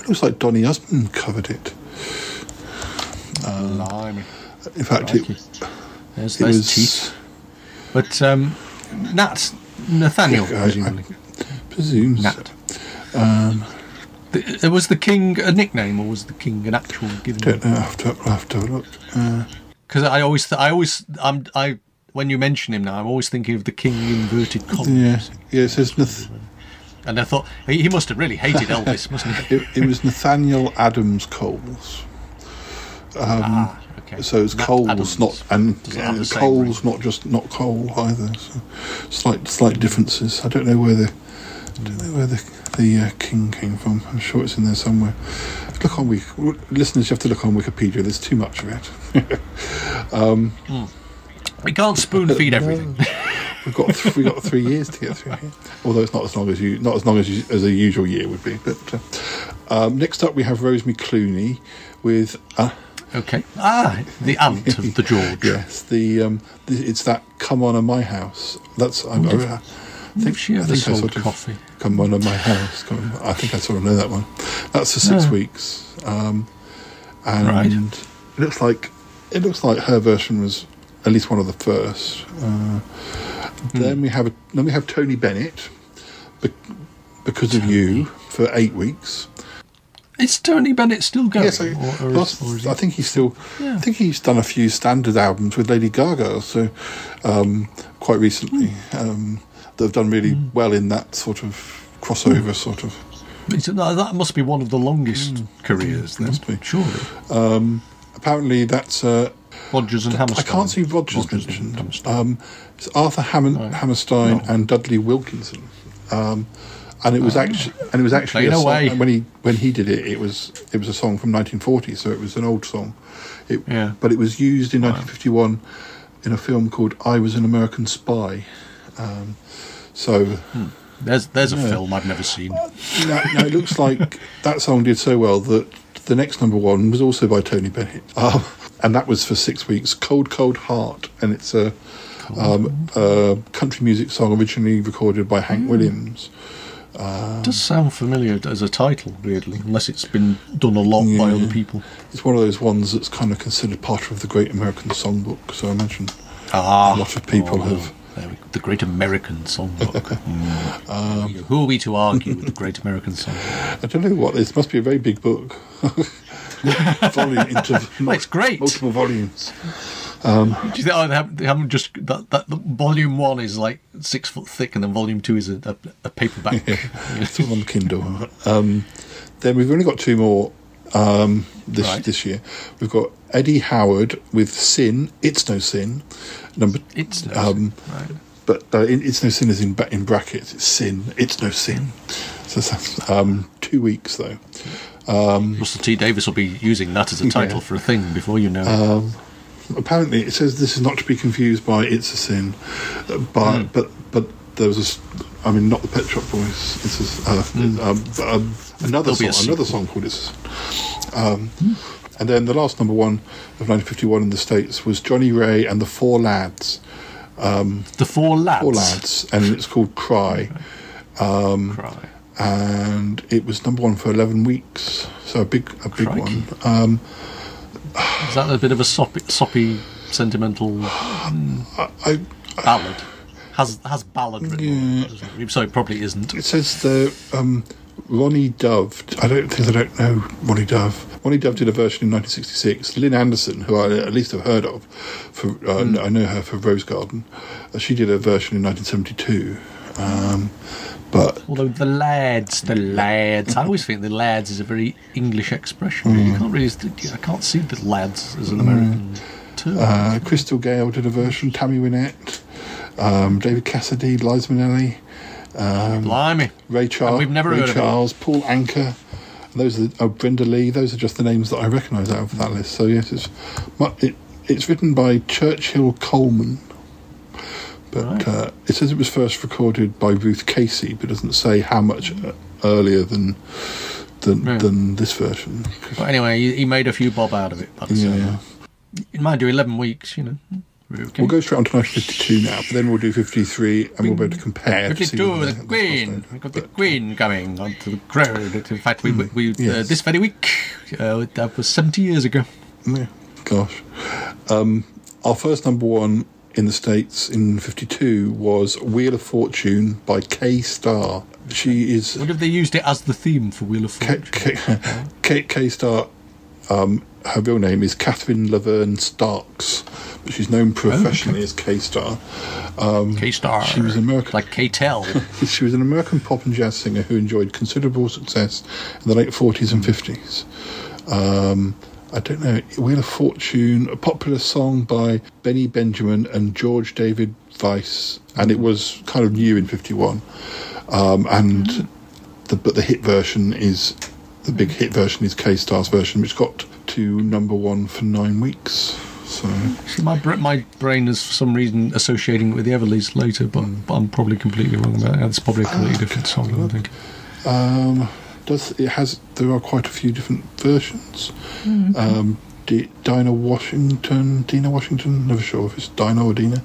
S3: it looks like Donny Osmond covered it.
S5: Blimey.
S3: In fact, it,
S5: There's
S3: it
S5: those
S3: was
S5: teeth. But um, Nat, Nathaniel,
S3: I-
S5: presumably.
S3: presumes
S5: Nat. The- was the king a nickname or was the king an actual given
S3: Don't know. I'll have to, I'll have to look. Uh,
S5: Because I always, th- I always, I'm, I when you mention him now, I'm always thinking of the king inverted commas.
S3: yeah, says Nath-
S5: And I thought he, he must have really hated Elvis, mustn't he?
S3: it, it was Nathaniel Adams Coles. Um,
S5: Okay.
S3: So it's
S5: Matt
S3: coals,
S5: Adams
S3: not and,
S5: doesn't have the
S3: and
S5: same
S3: coals, not just not coal either. So slight slight differences. I don't know where the I don't know where the the uh, king came from. I'm sure it's in there somewhere. Look on Wik. Listeners, you have to look on Wikipedia. There's too much of it. um,
S5: We can't spoon feed everything.
S3: We've got th- we got three years to get through here. Although it's not as long as you not as long as you, as a usual year would be. But uh, um, next up we have Rosemary Clooney with uh,
S5: Okay. Ah, the aunt of the George.
S3: yes the, um, the it's that come on at my house. That's I'm I, I think
S5: she
S3: I think I
S5: sold
S3: sort of-
S5: coffee?
S3: Come on at my house. Come on, I think I sort of know that one. That's for six weeks. Um, and
S5: Right.
S3: it looks like it looks like her version was at least one of the first. Uh,
S5: Hmm.
S3: Then we have a, then we have Tony Bennett, be, because of you for eight weeks.
S5: Is Tony Bennett still going?
S3: Yes, I,
S5: or, or
S3: last-
S5: is,
S3: I think he's still.
S5: Yeah.
S3: I think he's done a few standard albums with Lady Gaga. So um, quite recently,
S5: Hmm.
S3: um, that have done really well in that sort of crossover sort of.
S5: It's- no, that must be one of the longest careers. Then,
S3: must be.
S5: surely.
S3: Um, apparently, that's. Uh,
S5: Rodgers and Hammerstein.
S3: I can't see Rodgers,
S5: Rodgers and
S3: mentioned. Um, it's Arthur Hammond, Hammerstein and Dudley Wilkinson. Um, and it was actually, and it was actually a song, and when he when he did it, it was it was a song from 1940, so it was an old song. It,
S5: Yeah.
S3: But it was used in 1951 in a film called "I Was an American Spy." Um, so
S5: There's there's a
S3: Yeah.
S5: film I've never seen.
S3: now, now it looks like that song did so well that the next number one was also by Tony Bennett, um, and that was for six weeks. "Cold Cold Heart," and it's a, um, a country music song originally recorded by Hank Williams.
S5: It does sound familiar as a title, weirdly, unless it's been done a lot by other people.
S3: It's one of those ones that's kind of considered part of the Great American Songbook. So I imagine
S5: Ah,
S3: a lot of people
S5: oh,
S3: have.
S5: There we go. The Great American Songbook. Mm.
S3: Um,
S5: Who are we to argue with the Great American Songbook?
S3: I don't know what this must be a very big book. Volume into
S5: Well, it's great.
S3: multiple volumes.
S5: Do you think oh, they, haven't, they haven't just that, that the volume one is like six foot thick, and then volume two is a, a, a paperback.
S3: It's all on Kindle. Um, then we've only got two more um, this
S5: Right.
S3: this year. We've got Eddie Howard with "Sin." It's no sin. Number
S5: It's no
S3: um,
S5: sin, right.
S3: but uh, it- it's no sin is in in brackets. It's sin. It's no sin. So that's um, two weeks though.
S5: Russell T Davies will be using that as a title
S3: Yeah.
S5: for a thing before you know. it.
S3: Um, apparently, it says this is not to be confused by "It's a Sin," uh, but
S5: Hmm.
S3: but but there was a. I mean, not the Pet Shop Boys. It's a, s- uh, um, but, um, another.
S5: There'll
S3: song. Another song called "It's." Um, And then the last number one of 1951 in the states was Johnnie Ray and the Four Lads.
S5: the four lads.
S3: Four Lads, and it's called "Cry."
S5: Cry.
S3: And it was number one for 11 weeks, so a big, a big
S5: Crikey.
S3: one. Um,
S5: Is that a bit of a soppy, soppy sentimental
S3: I,
S5: ballad? Has has ballad written on it. So it probably isn't.
S3: It says the um, Ronnie Dove. I don't think I don't know Ronnie Dove. Ronnie Dove did a version in 1966. Lynn Anderson, who I at least have heard of, for uh,
S5: Hmm.
S3: I know her for Rose Garden. Uh, she did a version in 1972. Um, but
S5: Although the lads, the lads, I always think the lads is a very English expression. You can't really, I can't see the lads as an American term.
S3: uh, Crystal Gayle did a version. Tammy Wynette, um, David Cassidy, Liza Minnelli,
S5: Blimey.
S3: Ray Charles,
S5: we've never
S3: Ray. Charles, Paul Anka. Those are the, oh, Brenda Lee. Those are just the names that I recognise out of that list. So yes, it's it, it's written by Churchill Kohlman, but
S5: Right.
S3: uh, it says it was first recorded by Ruth Casey, but doesn't say how much uh, earlier than than,
S5: Yeah.
S3: than this version.
S5: But anyway, he, he made a few bob out of it. But
S3: Yeah,
S5: uh,
S3: yeah.
S5: Might do 11 weeks, you know. Okay.
S3: We'll go straight on to 1952 now, but then we'll do 53 and we'll be able to compare. to see
S5: 52,
S3: whether
S5: the Queen. We've got the Queen coming onto the crowd. In fact, we, we uh, this very week, uh, that was 70 years ago.
S3: Yeah, gosh. Um, our first number one in the States in 52 was Wheel of Fortune by Kay Starr. She is.
S5: What if they used it as the theme for Wheel of
S3: K,
S5: Fortune?
S3: K, K, Kay Starr, um, her real name is Catherine Laverne Starks, but she's known professionally as Kay Starr. Um,
S5: K-Star.
S3: She was American.
S5: Like K-Tel.
S3: she was an American pop and jazz singer who enjoyed considerable success in the late 40s and 50s. Um, I don't know, Wheel of Fortune, a popular song by Benny Benjamin and George David Weiss, and it was kind of new in '51. Um, and the but the hit version is the big hit version is Kay Starr's version, which got to number one for nine weeks. So
S5: See, my br- my brain is for some reason associating it with the Everleys later, but, but I'm probably completely wrong about it. It's probably a completely different song. I think.
S3: um, does it has there are quite a few different versions. Um, D- Dinah Washington, Dina Washington, never sure if it's Dina or Dina.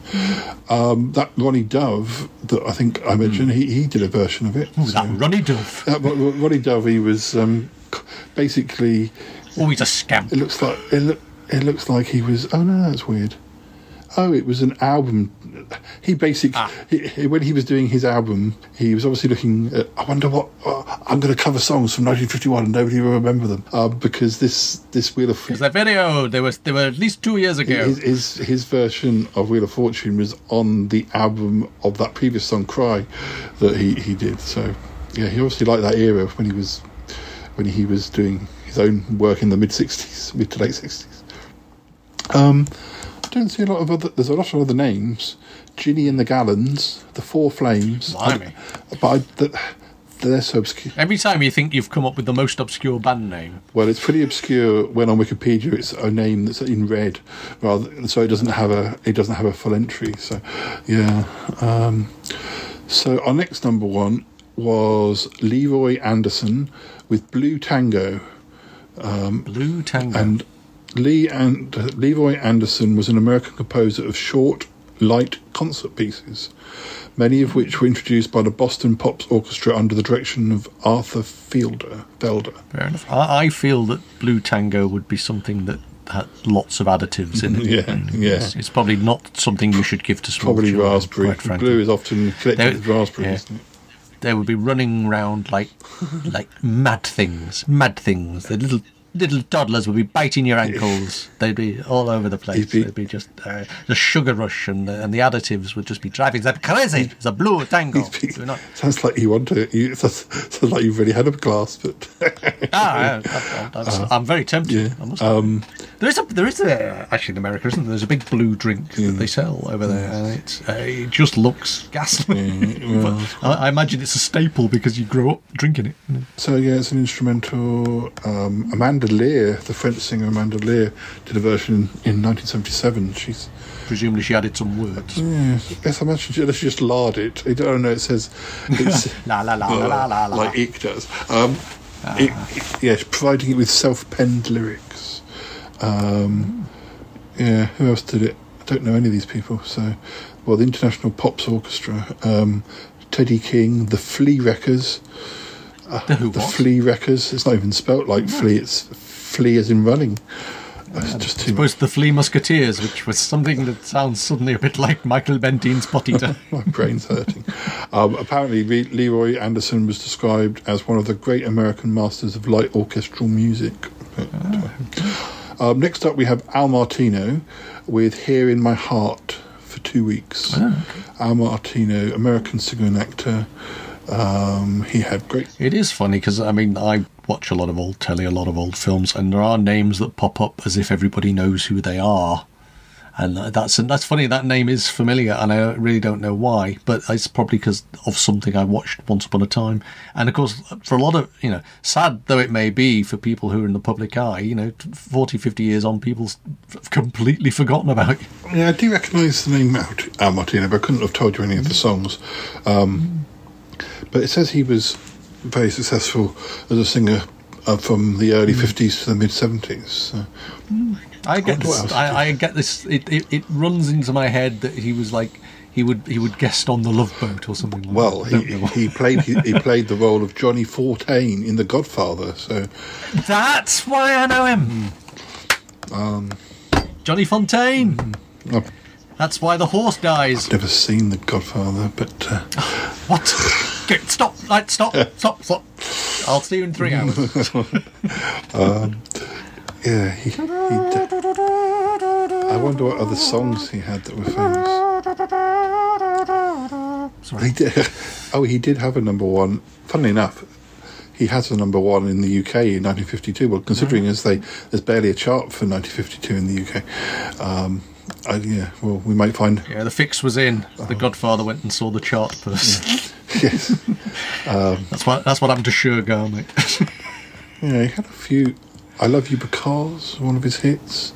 S3: Um, that Ronnie Dove that I think I mentioned, he, he did a version of it.
S5: Oh, that Ronnie Dove.
S3: Ro- Ronnie Dove, he was um, basically.
S5: Oh, he's a scamp.
S3: It looks like it, look, it looks like he was. Oh no, that's weird. Oh, it was an album. He basically, he, he- when he was doing his album, he was obviously looking. At, I wonder what uh, I'm going to cover songs from 1951 and nobody will remember them uh, because this this Wheel of Fortune.
S5: Because that video, they were they were at least two years ago.
S3: his, his his version of Wheel of Fortune was on the album of that previous song "Cry" that he, he did. So yeah, he obviously liked that era when he was when he was doing his own work in the mid '60s, mid to late '60s. Um, I don't see a lot of other. There's a lot of other names: Ginny and the Gallons, the Four Flames.
S5: Blimey.
S3: but I, that, they're so obscure.
S5: Every time you think you've come up with the most obscure band name,
S3: Well, it's pretty obscure when on Wikipedia it's a name that's in red, rather so it doesn't have a it doesn't have a full entry. So, yeah. Um, so our next number one was Leroy Anderson with Blue Tango,
S5: Blue Tango.
S3: and Lee and Leroy Anderson was an American composer of short, light concert pieces, many of which were introduced by the Boston Pops Orchestra under the direction of Arthur Fiedler. Felder.
S5: Fair enough. I, I feel that Blue Tango would be something that had lots of additives in it.
S3: Yeah, yeah.
S5: It's, it's probably not something you should give to small
S3: Probably
S5: children,
S3: raspberry. Blue is often connected
S5: There-
S3: with raspberry,
S5: yeah.
S3: isn't it?
S5: They would be running around like like mad things, mad things. The little little toddlers would be biting your ankles. They'd be all over the place.
S3: Be-
S5: They'd be just uh, the sugar rush and the, and the additives would just be driving them crazy. It's a blue tango. Not-
S3: Sounds like you want to. You, sounds, sounds like you've already had a glass, but
S5: Ah, I, I'm, I'm very tempted.
S3: yeah. Um,
S5: There is a there is a actually in America, isn't there? There's a big blue drink that they sell over there, and it's uh, it just looks ghastly.
S3: well,
S5: I, I imagine it's a staple because you grow up drinking it.
S3: So yeah, it's an instrumental. Um, Amanda Lear, the French singer Amanda Lear, did a version in 1977. She's
S5: Presumably, she added some words.
S3: yeah, yes, I imagine she, she just lard it. I don't know. It says it's
S5: La la la la la la la.
S3: like Ick does. Um, it, it- yeah, providing it with self-penned lyrics. Um, yeah, who else did it? I don't know any of these people. So, well, the International Pops Orchestra, um, Teddy King, the Flee-Rekkers.
S5: The who
S3: The
S5: what?
S3: Flee-Rekkers. It's not even spelt like flea. It's flea as in running. It's just too much.
S5: Suppose the Flea Musketeers, which was something that sounds suddenly a bit like Michael Bentine's pot eater.
S3: My brain's hurting. Um, apparently, Le- Leroy Anderson was described as one of the great American masters of light orchestral music. But, um, next up, we have Al Martino with "Here in My Heart" for two weeks. Al Martino, American singer and actor. Um, he had great.
S5: It is funny because I mean I watch a lot of old telly, a lot of old films, and there are names that pop up as if everybody knows who they are, and that's and that's funny. That name is familiar, and I really don't know why, but it's probably because of something I watched once upon a time. And of course, for a lot of you know, sad though it may be for people who are in the public eye, you know, 40, 50 years on, people's f- completely forgotten about you.
S3: Yeah, I do recognise the name Al Martino, but I couldn't have told you any of the songs. Um, but it says he was very successful as a singer uh, from the early 50s to the mid 70s. So.
S5: I get
S3: What
S5: this. I, I get this. It, it it runs into my head that he was like he would he would guest on the Love Boat or something. Like
S3: Well,
S5: that.
S3: He, he played he, he played the role of Johnny Fortain in The Godfather. So
S5: That's why I know him.
S3: um,
S5: Johnny Fontane.
S3: I've
S5: That's why the horse dies.
S3: never seen The Godfather, but uh,
S5: What? Stop! Like stop! Stop! Stop! I'll see you in three hours.
S3: yeah, he. he I wonder what other songs he had that were famous.
S5: Sorry.
S3: He did. Oh, he did have a number one. Funnily enough, he has a number one in the UK in 1952. Well, considering as they there's barely a chart for 1952 in the UK. Um, I, yeah, well, we might find
S5: Yeah, the fix was in. The Godfather went and saw the chart first.
S3: Yes. Um,
S5: that's what that's what happened to Sugar, mate.
S3: Yeah, he had a few. I love you because one of his hits.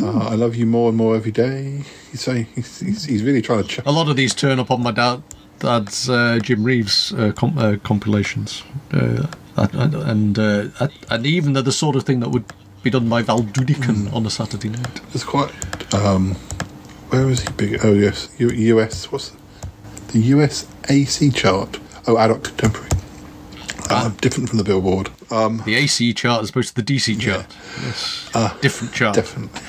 S3: Uh, I love you more and more every day. He's saying he's, he's, he's really trying to. Ch-
S5: a lot of these turn up on my dad dad's uh, Jim Reeves uh, com- uh, compilations, uh, and and, uh, and even they're the sort of thing that would be done by Val Doonican on a Saturday night.
S3: It's quite. Um, where is he big? Oh yes, U- US. What's the, the US AC chart? Oh, adult contemporary. Uh, different from the Billboard. Um,
S5: The AC chart as opposed to the DC chart. Yes.
S3: Uh,
S5: Different chart.
S3: Definitely.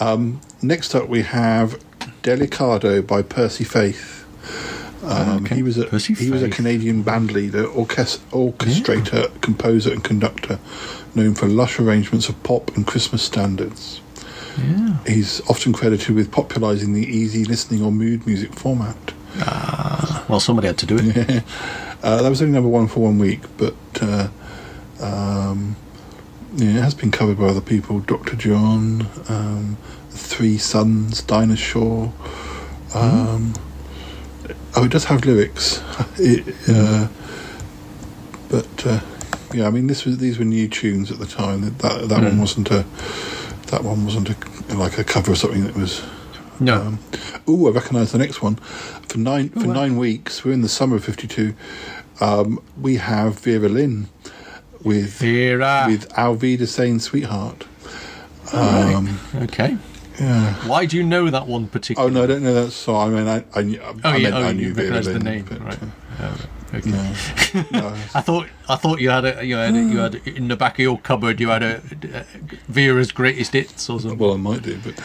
S3: Um, next up, we have Delicado by Percy Faith. Um,
S5: Okay.
S3: He was a
S5: Percy
S3: he was a Canadian band leader, orchest- orchestrator, composer, and conductor, known for lush arrangements of pop and Christmas standards.
S5: Yeah.
S3: He's often credited with popularising the easy listening or mood music format.
S5: Well, somebody had to do it.
S3: Uh, that was only number one for one week, but uh, um, yeah, it has been covered by other people. Dr. John, um, Three Suns, Dinah Shore. Um, Oh, it does have lyrics. It, uh, but uh, yeah, I mean, this was these were new tunes at the time. That that, that one wasn't a that one wasn't a, like a cover of something that was
S5: No.
S3: um, oh, I recognise the next one. For nine for nine weeks, we're in the summer of '52. Um, we have Vera Lynn with
S5: Vera.
S3: with Auf Wiedersehen "Sweetheart."
S5: Alright.
S3: Um,
S5: okay.
S3: yeah.
S5: Why do you know that one
S3: particular?
S5: Oh,
S3: no, I don't know that song. I mean, I I, knew-
S5: Oh,
S3: I,
S5: yeah,
S3: meant
S5: oh,
S3: I knew Vera
S5: recognise the
S3: Lynn,
S5: name,
S3: but,
S5: right.
S3: uh,
S5: okay.
S3: no, no.
S5: I thought I thought you had a you had a, you had a, in the back of your cupboard you had a, uh Vera's greatest hits or something.
S3: Well, I might do, but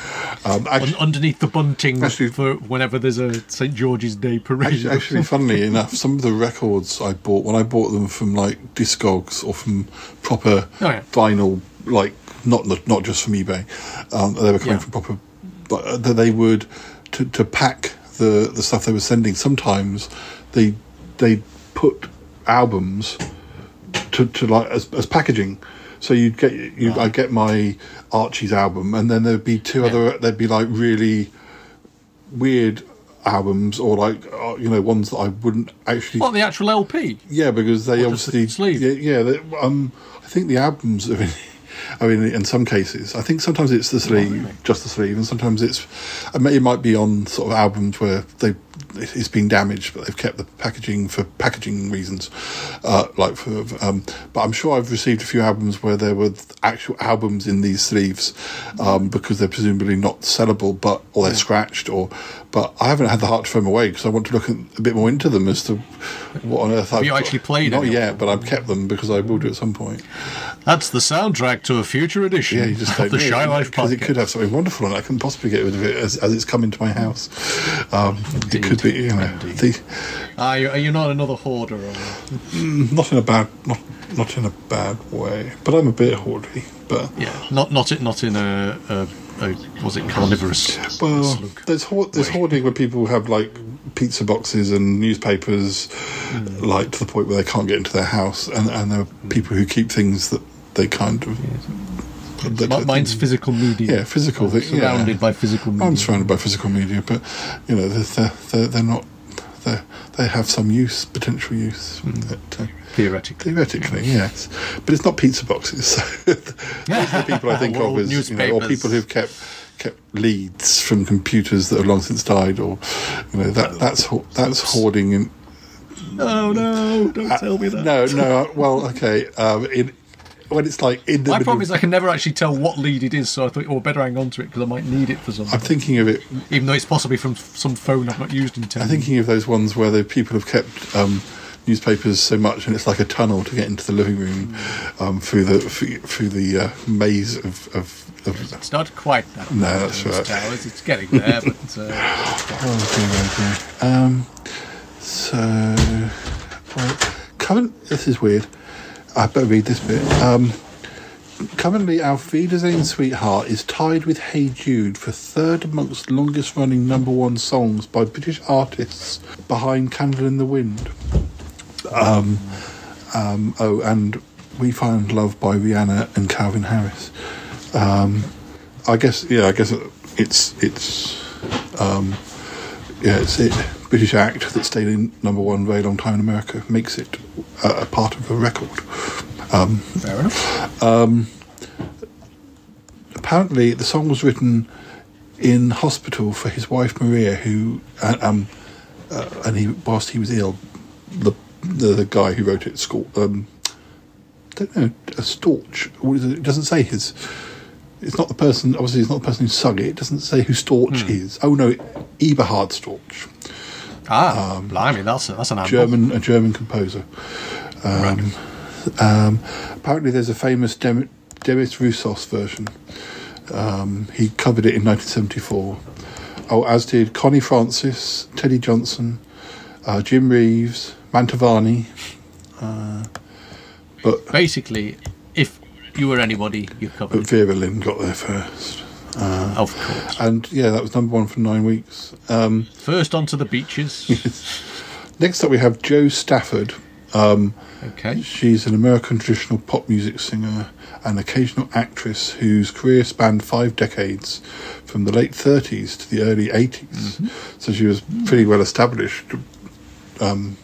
S3: um,
S5: Un-
S3: actually,
S5: underneath the bunting
S3: Actually-
S5: for whenever there's a St George's Day parade.
S3: Actually, actually, funnily enough, some of the records I bought when I bought them from like Discogs or from proper
S5: Oh, yeah.
S3: vinyl, like not not just from eBay, um, they were coming
S5: Yeah.
S3: from proper, but uh, that they would to to pack the the stuff they were sending. Sometimes they they put albums to, to like as, as packaging. So you'd get you I get my Archie's album, and then there'd be two
S5: Yeah.
S3: other. There'd be like really weird albums, or like uh, you know ones that I wouldn't actually.
S5: what the actual LP?
S3: Yeah, because they
S5: Or just
S3: obviously
S5: the sleeve?
S3: Yeah, yeah they, um, I think the albums. I mean, I mean, in some cases, I think sometimes it's the sleeve,
S5: really?
S3: just the sleeve, and sometimes it's. It might be on sort of albums where they it's been damaged, but they've kept the packaging for packaging reasons. Uh, like for, um, but I'm sure I've received a few albums where there were actual albums in these sleeves um, because they're presumably not sellable, but or they're scratched, or. But I haven't had the heart to throw them away because I want to look a bit more into them as to what on earth
S5: Have
S3: I've
S5: you
S3: got.
S5: actually played
S3: Not
S5: any of
S3: yet, but I've kept them because I will do at some point.
S5: That's the soundtrack to a future edition
S3: Yeah, you just
S5: of the Shy Life
S3: because it could have something wonderful on it. I couldn't possibly get rid of it as, as it's come into my house. Um, it could be, you know, the,
S5: Are you, are you not another hoarder? Or...
S3: mm, not in a bad, not not in a bad way. But I'm a bit hoardy. But
S5: Yeah, not not it, not in a, a, a was it carnivorous?
S3: well,
S5: slug?
S3: there's hoard, there's hoarding where people have like pizza boxes and newspapers,
S5: Hmm.
S3: like to the point where they can't get into their house, and and there are people who keep things that they kind of.
S5: Mi- Mine's physical media.
S3: Yeah, physical.
S5: I'm
S3: thing, yeah.
S5: surrounded by physical media.
S3: I'm surrounded by physical media, but you know they're, they're, they're not they they have some use, potential use. That, uh,
S5: Theoretically.
S3: theoretically, yes, but it's not pizza boxes. So those are the people I think of as you know, or people who've kept kept leads from computers that have long since died, or you know that that's ho- that's hoarding. In,
S5: Oh no! Don't tell me that.
S3: no, no. Well, okay. Um, in when it's like in the
S5: My
S3: middle,
S5: problem is I can never actually tell what lead it is, so I thought, oh, better hang on to it because I might need it for something.
S3: I'm thinking of it
S5: Even though it's possibly from some phone I've not used in ten.
S3: I'm thinking of those ones where the people have kept um, newspapers so much, and it's like a tunnel to get into the living room um, through the through, through the uh, maze of. of, of
S5: It's not quite that.
S3: No, that's right.
S5: Towers. It's getting there, but uh,
S3: oh dear, oh dear. Um, so, well, current. This is weird. I better read this bit. Um, currently, Auf Wiedersehen, Sweetheart is tied with Hey Jude for third amongst longest running number one songs by British artists behind Candle in the Wind. Um, Um, oh, and We Find Love by Rihanna and Calvin Harris. Um, I guess, yeah, I guess it's it's um, yeah, it's it. British act that stayed in number one very long time in America makes it a, a part of a record. Um,
S5: Fair enough.
S3: apparently, the song was written in hospital for his wife Maria, who uh, um, uh, and he whilst he was ill, the the, the guy who wrote it, Scor- um, don't know, a Storch. What is it? It doesn't say his. It's not the person. Obviously, it's not the person who sung it. It doesn't say who Storch is. Oh no, Eberhard Storch.
S5: Ah, blimey, that's a, that's an.
S3: German, a German composer. Um, um, apparently, there's a famous Dem- Demis Roussos version. Um, he covered it in 1974. Oh, as did Connie Francis, Teddy Johnson, uh, Jim Reeves, Mantovani. Uh, but
S5: Basically, if you were anybody, you
S3: but
S5: covered it.
S3: Vera Lynn got there first. Uh,
S5: Of course.
S3: and yeah, that was number one for nine weeks. Um,
S5: First onto the beaches.
S3: next up, we have Jo Stafford. Um,
S5: Okay.
S3: She's an American traditional pop music singer and occasional actress whose career spanned five decades, from the late 30s to the early 80s. So she was pretty well established. Um,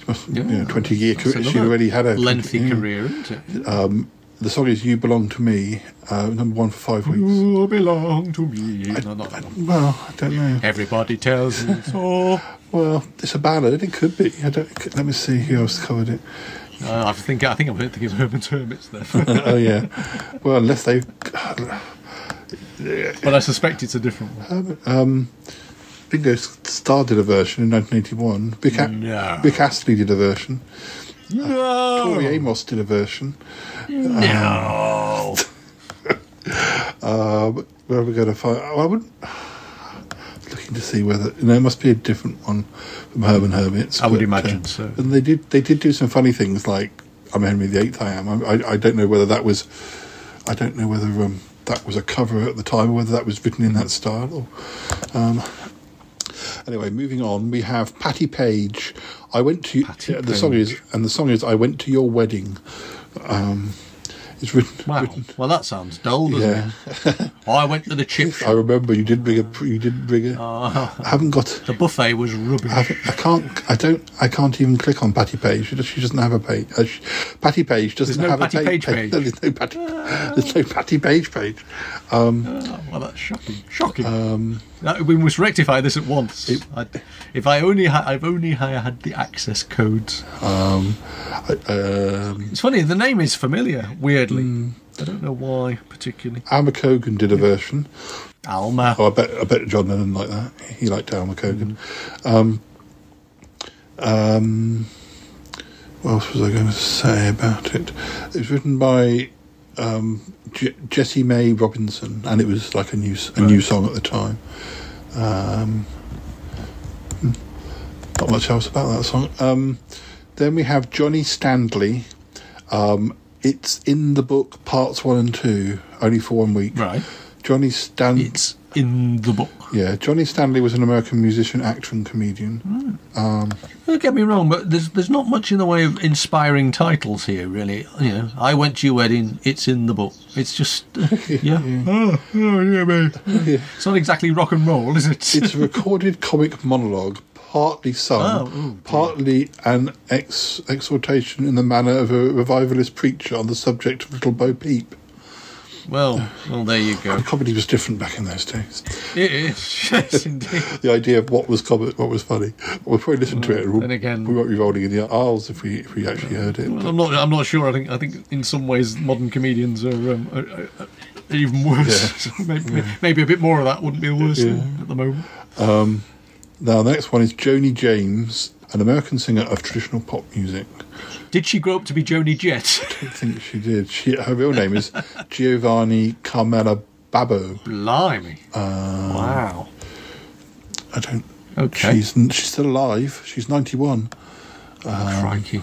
S3: she must, you know, 20 year career. She'd already had a
S5: lengthy
S3: yeah.
S5: career, isn't it?
S3: Um, the song is "You Belong to Me," uh, number one for five weeks.
S5: You belong to me. No, not one.
S3: Well, I don't know.
S5: Everybody tells me so.
S3: Well, it's a ballad. It could be. I don't. Let me see who else covered it.
S5: Uh, I think I think I'm thinking of Urban Hermits there,
S3: oh yeah. Well, unless they.
S5: but I suspect it's a different one.
S3: Um, Bingo Star did a version in 1981. Vic,
S5: No.
S3: Vic Astley did a version.
S5: No,
S3: Tori Amos did a version.
S5: no.
S3: Um, where are we going to find? Oh, I wouldn't. Looking to see whether no, it must be a different one from Herman Hermits.
S5: I would
S3: but,
S5: imagine
S3: uh,
S5: so.
S3: And they did. They did do some funny things like I'm Henry VIII. I am. I, I, I don't know whether that was. I don't know whether um, that was a cover at the time or whether that was written in that style. Or, um, anyway, moving on, we have Patti Page. I went to
S5: Patti
S3: yeah, the song is and the song is I went to your wedding. Um, it's written.
S5: Wow.
S3: written
S5: Well, that sounds dull, doesn't
S3: yeah,
S5: it? I went to the chip shop.
S3: I remember you did bring a. You did bring a.
S5: Oh,
S3: I haven't got.
S5: the buffet was rubbish.
S3: I, I can't. I don't. I can't even click on Patti Page. She does- she doesn't have a page. Uh, she, Patti Page doesn't
S5: no
S3: have
S5: Patti
S3: a
S5: Page
S3: page.
S5: page.
S3: There's no Patti. There's no Patti Page page. Um,
S5: Oh, well, that's shocking. Shocking.
S3: um,
S5: That- we must rectify this at once. I, if I only had, I've only ha- had the access codes.
S3: um, I- um,
S5: It's funny. The name is familiar. Weirdly,
S3: Hmm.
S5: I don't know why particularly.
S3: Alma Cogan did a version.
S5: Alma.
S3: Oh, I bet. I bet John Lennon liked that. He liked Alma Cogan. Um, um, what else was I going to say about it? It was written by um, J- Jessie Mae Robinson, and it was like a new s- a new song at the time. Um, hmm, not much else about that song. Um, then we have Johnny Standley. Um, it's in the book, parts one and two, only for one week.
S5: Right.
S3: Johnny Stan.
S5: It's in the book.
S3: Yeah, Johnny Standley was an American musician, actor, and comedian. Um,
S5: Don't get me wrong, but there's there's not much in the way of inspiring titles here, really. You know, I went to your wedding. It's in the book. It's just uh, yeah. Oh, oh, yeah, mate. It's not exactly rock and roll, is it?
S3: it's a recorded comic monologue, partly sung,
S5: Oh,
S3: partly an ex- exhortation in the manner of a revivalist preacher on the subject of Little Bo Peep.
S5: well, well, there you go.
S3: Comedy was different back in those days.
S5: It is, yes, indeed.
S3: The idea of what was comic, what was funny. We'll probably listen to it. and we'll-
S5: then again-
S3: we won't be rolling in the aisles if we if we actually heard it.
S5: I'm not. I'm not sure. I think. I think in some ways modern comedians are, um, are, are, even worse.
S3: Yeah.
S5: maybe, maybe a bit more of that wouldn't be the worst
S3: Yeah.
S5: thing at the moment.
S3: Now, the next one is Joni James, an American singer of traditional pop music.
S5: Did she grow up to be Joni Jett?
S3: I don't think she did. She, her real name is Giovanni Carmela Babbo.
S5: Blimey!
S3: Uh,
S5: wow.
S3: I don't.
S5: Okay.
S3: She's she's still alive. She's ninety one,
S5: Crikey.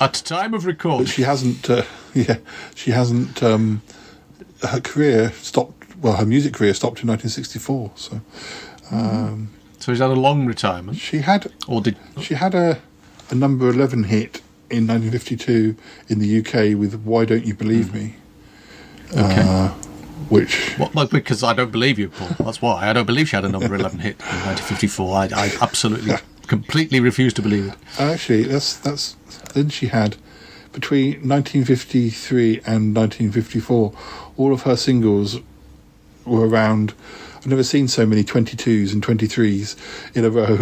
S5: At the time of recording,
S3: she hasn't. Uh, yeah, she hasn't. Um, her career stopped. Well, her music career stopped in nineteen sixty four. So
S5: so he's had a long retirement,
S3: she had
S5: or did?
S3: she had a a number eleven hit in 1952 in the UK with "Why Don't You Believe Me," uh, which
S5: Well, well, because I don't believe you, Paul. That's why I don't believe she had a number eleven hit in 1954. I, I absolutely, completely refuse to believe it.
S3: actually that's that's then she had between 1953 and 1954, all of her singles were around. I've never seen so many 22s and 23s in a row.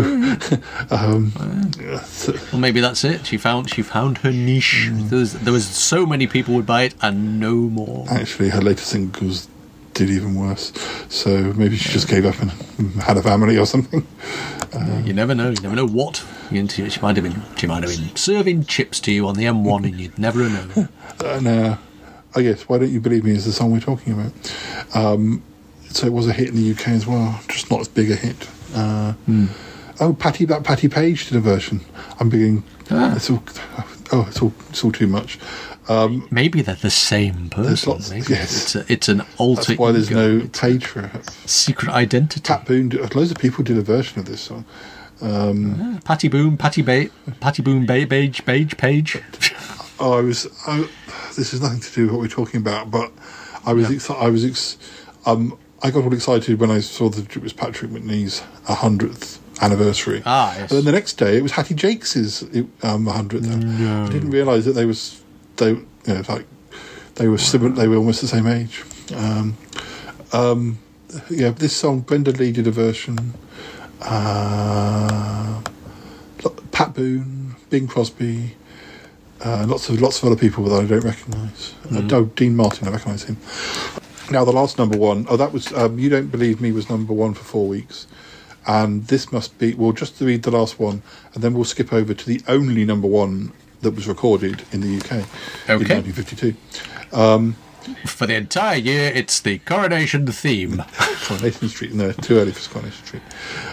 S3: um,
S5: Well, maybe that's it. She found she found her niche. There, was, there was so many people would buy it and no more.
S3: actually, her latest singles did even worse. So maybe she just gave up and had a family or something.
S5: you never know. You never know what. You- She might have been. She might have been serving chips to you on the M1, and you'd never know.
S3: And uh, I guess "Why Don't You Believe Me" is the song we're talking about. Um, so it was a hit in the UK as well, just not as big a hit. Uh, Oh, Patti, that Patti Page did a version. I'm beginning. It's all. Oh, it's all. It's all too much. Um,
S5: Maybe they're the same person.
S3: lots-
S5: Maybe
S3: yes.
S5: it's a, it's an alter.
S3: that's why there's
S5: ego.
S3: no page for it.
S5: secret identity.
S3: Pat Boone. did- Loads of people did a version of this song. Um,
S5: Patty Boom, Patty Ba Patty Boom, Ba Page, Page, Page.
S3: Oh, I was. I, this has nothing to do with what we're talking about, but I was. Exci- I was. Ex- um, I got all excited when I saw that it was Patrick Macnee's hundredth anniversary.
S5: Ah, yes.
S3: And then the next day, it was Hattie Jacques's um, hundredth. I didn't realise that they was they. You know, like they were similar. They were almost the same age. Um, um, yeah, this song Brenda Lee did a version. Uh, Pat Boone, Bing Crosby, uh, lots of lots of other people that I don't recognise. Uh, oh, Dean Martin, I recognise him. Now the last number one, oh, that was um, "You Don't Believe Me" was number one for four weeks, and this must be. Well, just to read the last one, and then we'll skip over to the only number one that was recorded in the UK in
S5: Okay.
S3: 1952.
S5: For the entire year, it's the coronation theme.
S3: Coronation Street. No, too early for Coronation Street.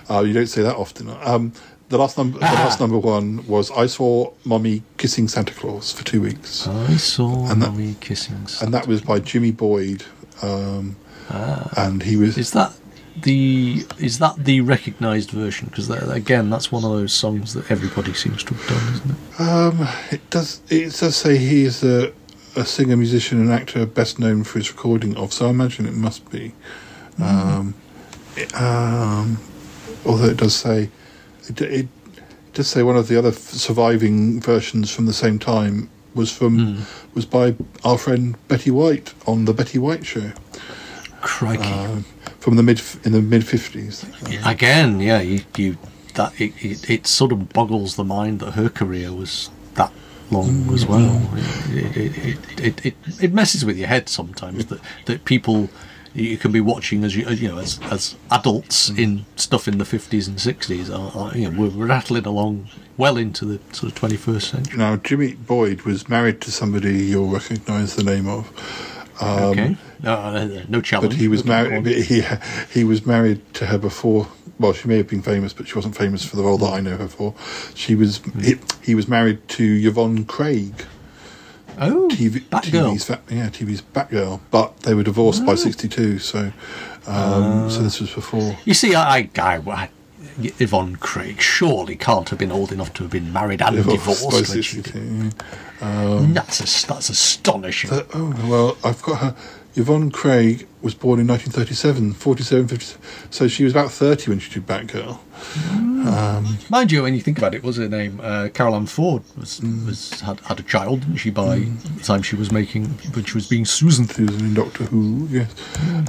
S3: Uh, you don't say that often. Um, the last number, the last number one was "I Saw Mommy Kissing Santa Claus" for two weeks.
S5: I saw
S3: And that-
S5: mommy kissing.
S3: Santa and that was by Jimmy Boyd. Um, and he was
S5: Is that the is that the recognised version? Because again, that's one of those songs that everybody seems to have done, isn't it?
S3: um, it does it does say he is a, a singer, musician, and actor best known for his recording of. So I imagine it must be. Um, it- um, although it does say it, it does say one of the other surviving versions from the same time was from was by our friend Betty White on the Betty White Show
S5: Crikey!
S3: um, from the mid in the mid fifties.
S5: again, yeah, you, you that it, it, it sort of boggles the mind that her career was that long as well. It, it, it, it, it, it messes with your head sometimes that, that people you can be watching as you as, you know as as adults mm. in stuff in the fifties and sixties are, are you know we're rattling along well into the sort of twenty first century.
S3: Now Jimmy Boyd was married to somebody you'll recognise the name of. Um,
S5: okay, no, no, no challenge.
S3: But he was married. He he was married to her before. Well, she may have been famous, but she wasn't famous for the role that I know her for. She was. Mm-hmm. He, he was married to Yvonne Craig,
S5: Oh,
S3: TV,
S5: Batgirl.
S3: TV's yeah, TV's Batgirl. But they were divorced by '62, so um, so this was before.
S5: You see, I, I, I, Yvonne Craig surely can't have been old enough to have been married and
S3: Divorced
S5: divorced. she-
S3: 62.
S5: That's, as- that's astonishing.
S3: Uh, oh well, I've got her. Yvonne Craig was born in 1937, 47, 50. So she was about 30 when she did Batgirl.
S5: Mind you, when you think about it, was her name uh, Carole Ann Ford was,
S3: Mm.
S5: was had, had a child, didn't she? By the time she was making, when she was being Susan.
S3: Susan in Doctor Who, yes.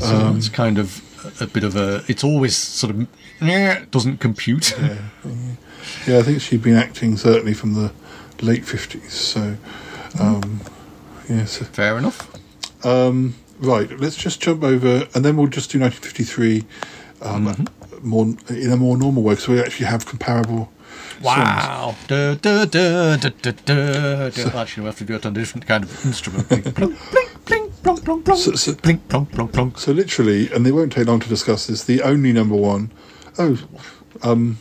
S5: So
S3: Um,
S5: it's kind of a, bit of a. It's always sort of eh, doesn't compute.
S3: Yeah, I think she'd been acting certainly from the late 50s. So, um, yes.
S5: Fair enough.
S3: Um, right, let's just jump over, and then we'll just do 1953 um, more in a more normal way, so we actually have comparable. songs.
S5: Wow. Da, da, da, da, da, da, da. Actually, we have to do it on a different kind of instrument. Blink, blink, blink, Blink.
S3: So literally, and they won't take long to discuss this. The only number one, oh, um,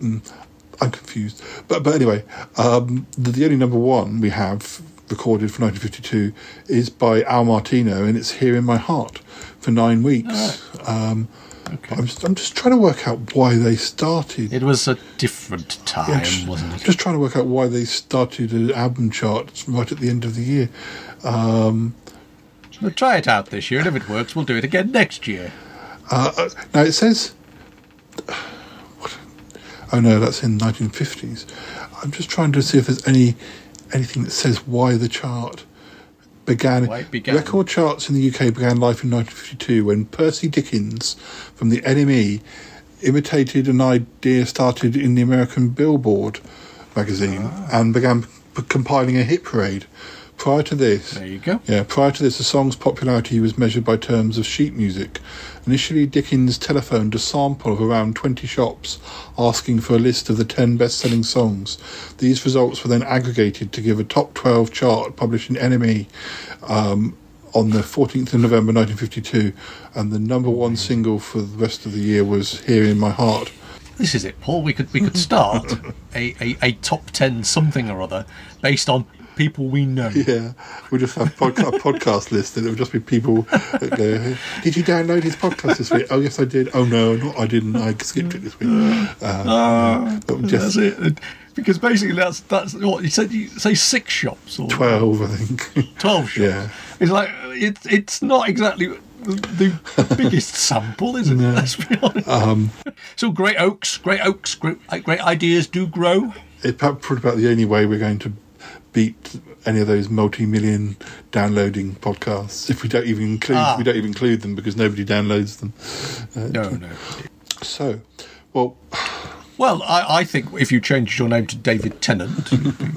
S3: mm, I'm confused. But but anyway, um, the, the only number one we have recorded for 1952 is by Al Martino, and it's "Here in My Heart" for nine weeks. Um,
S5: Okay.
S3: I'm just, I'm just trying to work out why they started.
S5: It was a different time,
S3: Yeah, just,
S5: wasn't it?
S3: just trying to work out why they started an album chart right at the end of the year. Um,
S5: We'll try it out this year, and if it works, we'll do it again next year.
S3: uh, uh, now it says. What? Oh no, that's in 1950s. I'm just trying to see if there's any anything that says why the chart began.
S5: Began.
S3: Record charts in the UK began life in 1952 when Percy Dickins from the NME imitated an idea started in the American Billboard magazine
S5: Ah.
S3: and began p- compiling a hit parade. Prior to this,
S5: There you go.
S3: yeah, prior to this, the song's popularity was measured by terms of sheet music. Initially, Dickins telephoned a sample of around 20 shops asking for a list of the 10 best selling songs. These results were then aggregated to give a top 12 chart published in NME um, on the 14th of November 1952, and the number one single for the rest of the year was Here in My Heart.
S5: This is it, Paul. We could we could start a, a, a top ten something or other based on people we know.
S3: Yeah, we'll just have a podcast list, and it'll just be people that go, "Did you download his podcast this week?" Oh, yes, I did. Oh no, no, I didn't. I skipped it this week. Uh, but just
S5: That's it. Because basically, that's that's what you said. You say six shops or
S3: twelve, I think.
S5: twelve shops.
S3: Yeah.
S5: It's like it's it's not exactly the biggest sample, isn't it? Let's be honest.
S3: Um,
S5: so great oaks, great oaks, great, great ideas do grow.
S3: it's probably about the only way we're going to beat any of those multi-million downloading podcasts if we don't even include
S5: Ah.
S3: we don't even include them because nobody downloads them. Uh,
S5: No, no.
S3: So, well,
S5: Well, I, I think if you changed your name to David Tennant,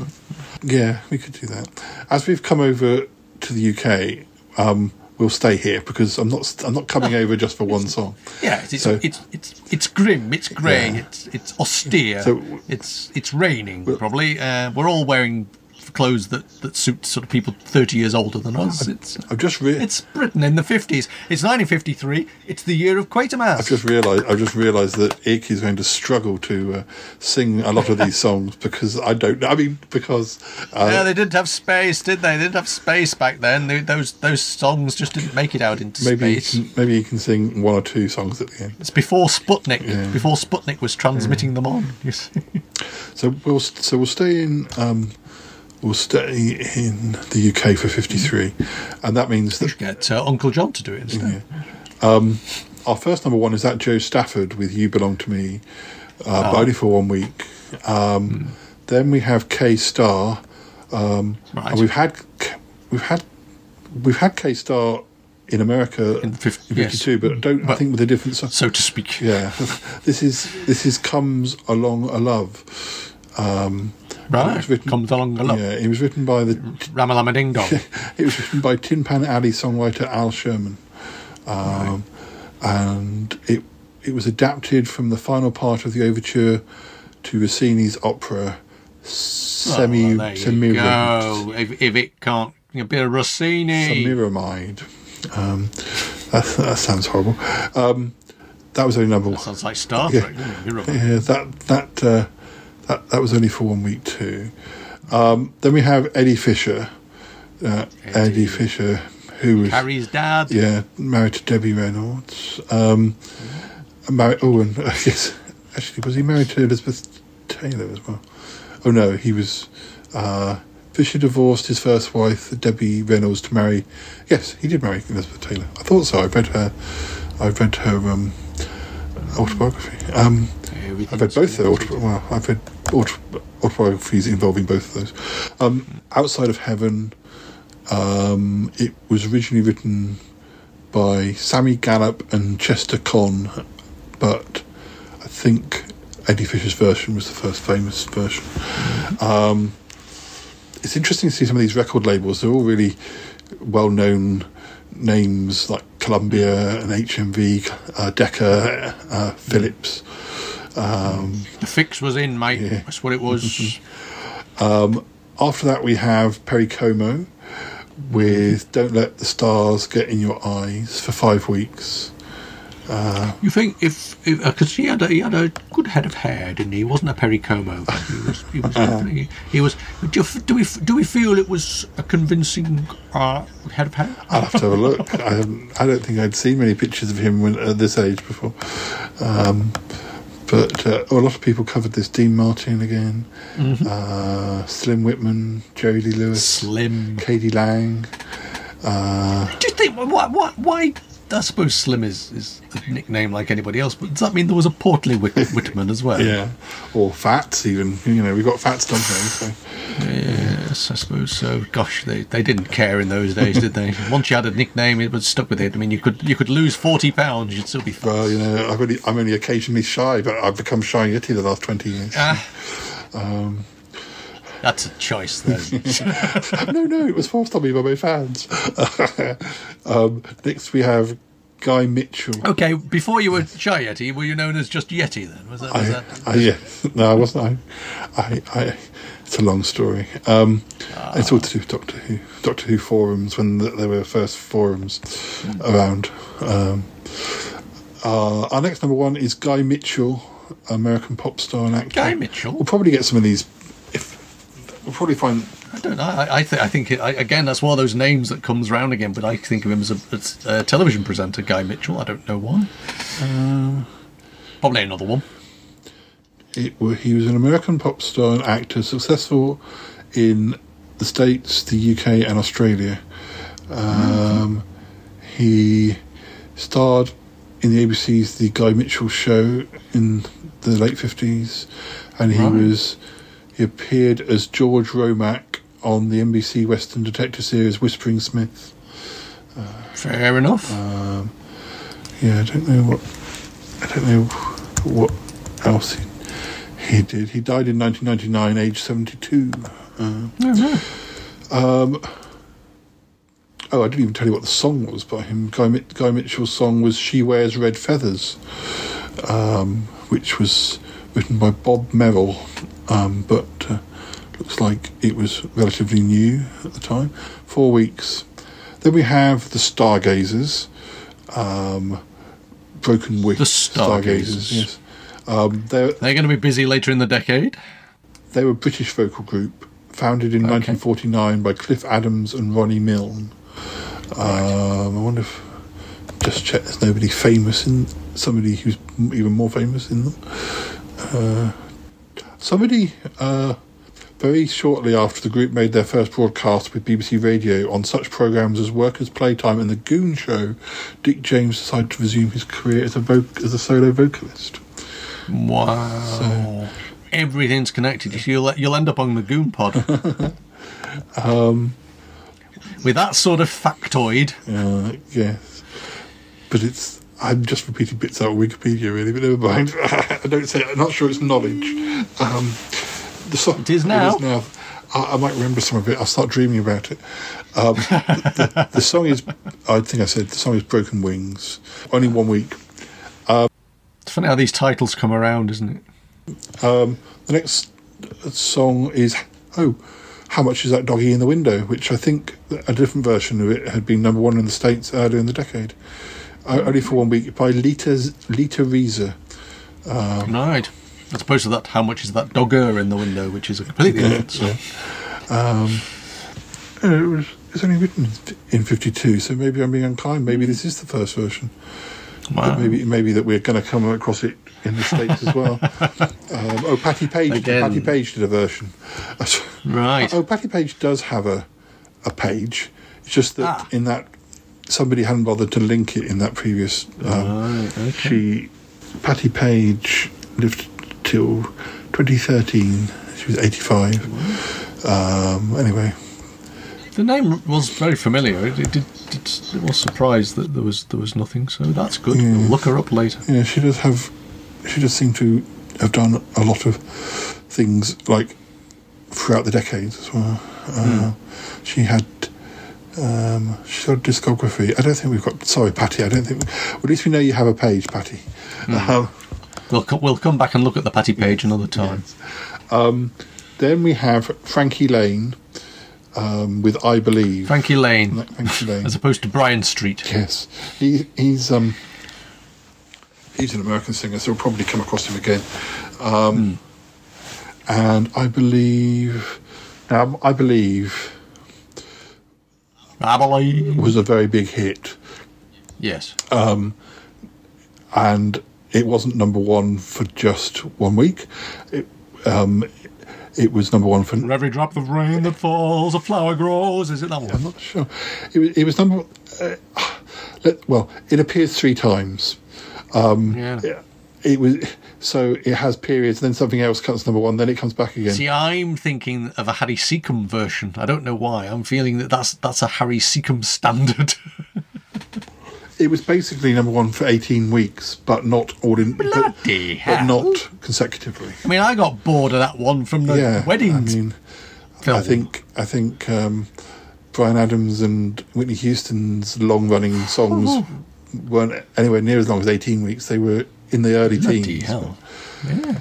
S3: Yeah, we could do that. As we've come over to the UK, um, we'll stay here because I'm not I'm not coming over just for one song.
S5: yeah, it's
S3: So-
S5: it's it's it's grim, it's grey,
S3: Yeah.
S5: it's it's austere,
S3: So-
S5: it's it's raining. Probably, uh, we're all wearing clothes that that suit sort of people thirty years older than us. It's
S3: I've just re-
S5: it's Britain in the fifties. It's 1953. It's the year of Quatermass.
S3: I've just realised I've just realised that Ick is going to struggle to uh, sing a lot of these songs because I don't. I mean, because uh,
S5: yeah, they didn't have space, did they? They didn't have space back then. They, those those songs just didn't make it out into
S3: maybe
S5: space.
S3: can, maybe he can sing one or two songs at the end.
S5: It's before Sputnik.
S3: Yeah.
S5: Before Sputnik was transmitting them on. You see.
S3: So we'll so we'll stay in um, we'll stay in the UK for fifty three, and that means that
S5: Get uh, Uncle John to do it instead.
S3: our first number one is that Jo Stafford with "You Belong to Me," uh, but only for one week. Um, Then we have Kay Starr, um,
S5: Right.
S3: and we've had we've had we've had Kay Starr in America
S5: In the fif-
S3: in
S5: yes.
S3: '52, but I don't I think with a different song.
S5: So to speak.
S3: Yeah, this is this is comes along a love. Um,
S5: Right.
S3: it was written-
S5: Comes along a love.
S3: Yeah, it was written by the
S5: Ramalama Ding Dong.
S3: it was written by Tin Pan Alley songwriter Al Sherman, um, and it it was adapted from the final part of the overture to Rossini's opera Semi
S5: Oh, you go. If, if it can't, be a bit of Rossini.
S3: Semiramide. Um, that, that sounds horrible. Um, that was only number one.
S5: Sounds like Star
S3: Yeah.
S5: Trek. doesn't it? You're right.
S3: Yeah, that that uh, that that was only for one week too. Um, then we have Eddie Fisher. Uh, Eddie. Fisher, who was
S5: Carrie's dad.
S3: yeah married to Debbie Reynolds. Um, married. Oh, and I guess actually was he married to Elizabeth Taylor as well? Oh no, he was. Uh, Fisher divorced his first wife, Debbie Reynolds, to marry. Yes, he did marry Elizabeth Taylor. I thought so. I read her. I read her um, autobiography. Um, I've read both their auto, well, I've read autobiographies involving both of those. Um, Outside of Heaven, um, it was originally written by Sammy Gallop and Chester Conn, but I think Eddie Fisher's version was the first famous version. Um, it's interesting to see some of these record labels. They're all really well-known names like Columbia and HMV, uh, Decca, uh, Philips. Um,
S5: The fix was in, mate. That's what it was.
S3: um, after that, we have Perry Como with "Don't Let the Stars Get in Your Eyes" for five weeks.
S5: You think if because he had a, he had a good head of hair, didn't he? He wasn't a Perry Como. He was. He was. He was. Do, you, do we do we feel it was a convincing uh, head of hair?
S3: I'll have to have a look. I, haven't, I don't think I'd seen many pictures of him when, at this age before. Um, but uh, a lot of people covered this. Dean Martin again, uh, Slim Whitman, Jerry Lee Lewis,
S5: Slim.
S3: k.d. lang. Uh,
S5: Do you think why why why? I suppose Slim is, is a nickname like anybody else, but does that mean there was a portly Whit- Whitman as well?
S3: yeah, or Fats even. You know, we've got Fats Dumpling. So
S5: Yes, I suppose so. Gosh, they, they didn't care in those days, did they? Once you had a nickname, it was stuck with it. I mean, you could you could lose forty pounds, you'd still be.
S3: well, you know, I've only, I'm only occasionally shy, but I've become shy yeti the last twenty years.
S5: Ah. That's a choice, though.
S3: no, no, it was forced on me by my fans. um, next, we have Guy Mitchell.
S5: okay, before you were Shy Yeti, were you known as just Yeti then? Was that? Was
S3: I,
S5: that
S3: I, yeah, no, I wasn't. I, I, I, it's a long story. Um, It's all to do with Doctor Who, Doctor Who forums when th there were first forums around. Um, uh, our next number one is Guy Mitchell, American pop star and actor.
S5: Guy Mitchell?
S3: We'll probably get some of these. If we'll probably find.
S5: I don't know. I, I, th- I think it, I, again that's one of those names that comes round again. But I think of him as a, as a television presenter, Guy Mitchell. I don't know why. Probably another one.
S3: It, wa- he was an American pop star and actor, successful in the States, the UK, and Australia. Um, He starred in the ABC's The Guy Mitchell Show in the late 50s, and he
S5: Right.
S3: was he appeared as George Romack on the NBC Western detective series Whispering Smith.
S5: Fair enough.
S3: Yeah, I don't know what I don't know what else he, he did. He died in 1999, age 72. Uh, um, oh, I didn't even tell you what the song was by him. Guy, Guy Mitchell's song was "She Wears Red Feathers," um, which was written by Bob Merrill, um, but uh, looks like it was relatively new at the time. Four weeks. Then we have the Stargazers. Um, Broken Wings.
S5: The Stargazers.
S3: yes. Um, they're,
S5: They're going to be busy later in the decade.
S3: they were a British vocal group founded in 1949 by Cliff Adams and Ronnie Milne. Um, I wonder if just check there's nobody famous in somebody who's even more famous in them. Uh, somebody uh, very shortly after the group made their first broadcast with BBC Radio on such programs as Workers' Playtime and The Goon Show, Dick James decided to resume his career as a voc- as a solo vocalist.
S5: Wow. Everything's connected. You'll you'll end up on the Goon Pod.
S3: Um,
S5: With that sort of factoid.
S3: Uh, yes, but it's. I'm just repeating bits out of Wikipedia, really, but never mind. I don't say. I'm not sure it's knowledge. Um, the song,
S5: It is now.
S3: I, I might remember some of it. I'll start dreaming about it. Um, the, the song is. I think I said the song is "Broken Wings." Only one week.
S5: It's funny how these titles come around, isn't it?
S3: Um, the next song is oh, how much is that doggy in the window? Which I think a different version of it had been number one in the states earlier in the decade. Only for one week by Lita Lita Roza. Um,
S5: right. As opposed to that, how much is that dogger in the window, which is a completely different song.
S3: Um, uh, it was it's only written in fifty two, so maybe I'm being unkind. Maybe this is the first version.
S5: Wow.
S3: But maybe maybe that we're going to come across it in the states as well. um, oh, Patti Page.
S5: Again.
S3: Patti Page did a version.
S5: Right.
S3: Oh, Patti Page does have a a page. It's just that
S5: Ah.
S3: in that somebody hadn't bothered to link it in that previous. Um,
S5: Right, okay.
S3: She, Patti Page, lived till 2013. She was 85. Um, anyway,
S5: The name was very familiar. It, it, did, it, it was surprised that there was there was nothing, so that's good.
S3: Yeah.
S5: We'll look her up later.
S3: yeah, she does have. She does seem to have done a lot of things like throughout the decades as well. Uh, She had. Um, a discography. I don't think we've got. Sorry, Patti. I don't think. Well, at least we know you have a page, Patti. Um,
S5: We'll co- we'll come back and look at the Patti page another time.
S3: Um, then we have Frankie Laine um, with I Believe.
S5: Frankie Laine,
S3: Frankie Laine.
S5: as opposed to Brian Street.
S3: Yes, he, he's um, He's an American singer, so we'll probably come across him again. Um, And I believe, now I believe,
S5: I believe.
S3: was a very big hit,
S5: Yes.
S3: and it wasn't number one for just one week. It, um, it was number one for
S5: For every drop of rain that falls, a flower grows. Is it that one?
S3: I'm not sure. It was, it was number. Uh, let, well, it appears three times.
S5: Yeah.
S3: Yeah, It was so it has periods, then something else comes number one, then it comes back again.
S5: See, I'm thinking of a Harry Secombe version. I don't know why. I'm feeling that that's that's a Harry Secombe standard.
S3: It was basically number one for eighteen weeks, but not all in. But,
S5: Bloody
S3: but
S5: hell.
S3: not consecutively.
S5: I mean, I got bored of that one from the
S3: yeah,
S5: wedding
S3: I mean,
S5: film.
S3: I think I think um, Bryan Adams and Whitney Houston's long-running songs weren't anywhere near as long as eighteen weeks. They were in the early
S5: bloody
S3: teens.
S5: hell. Yeah.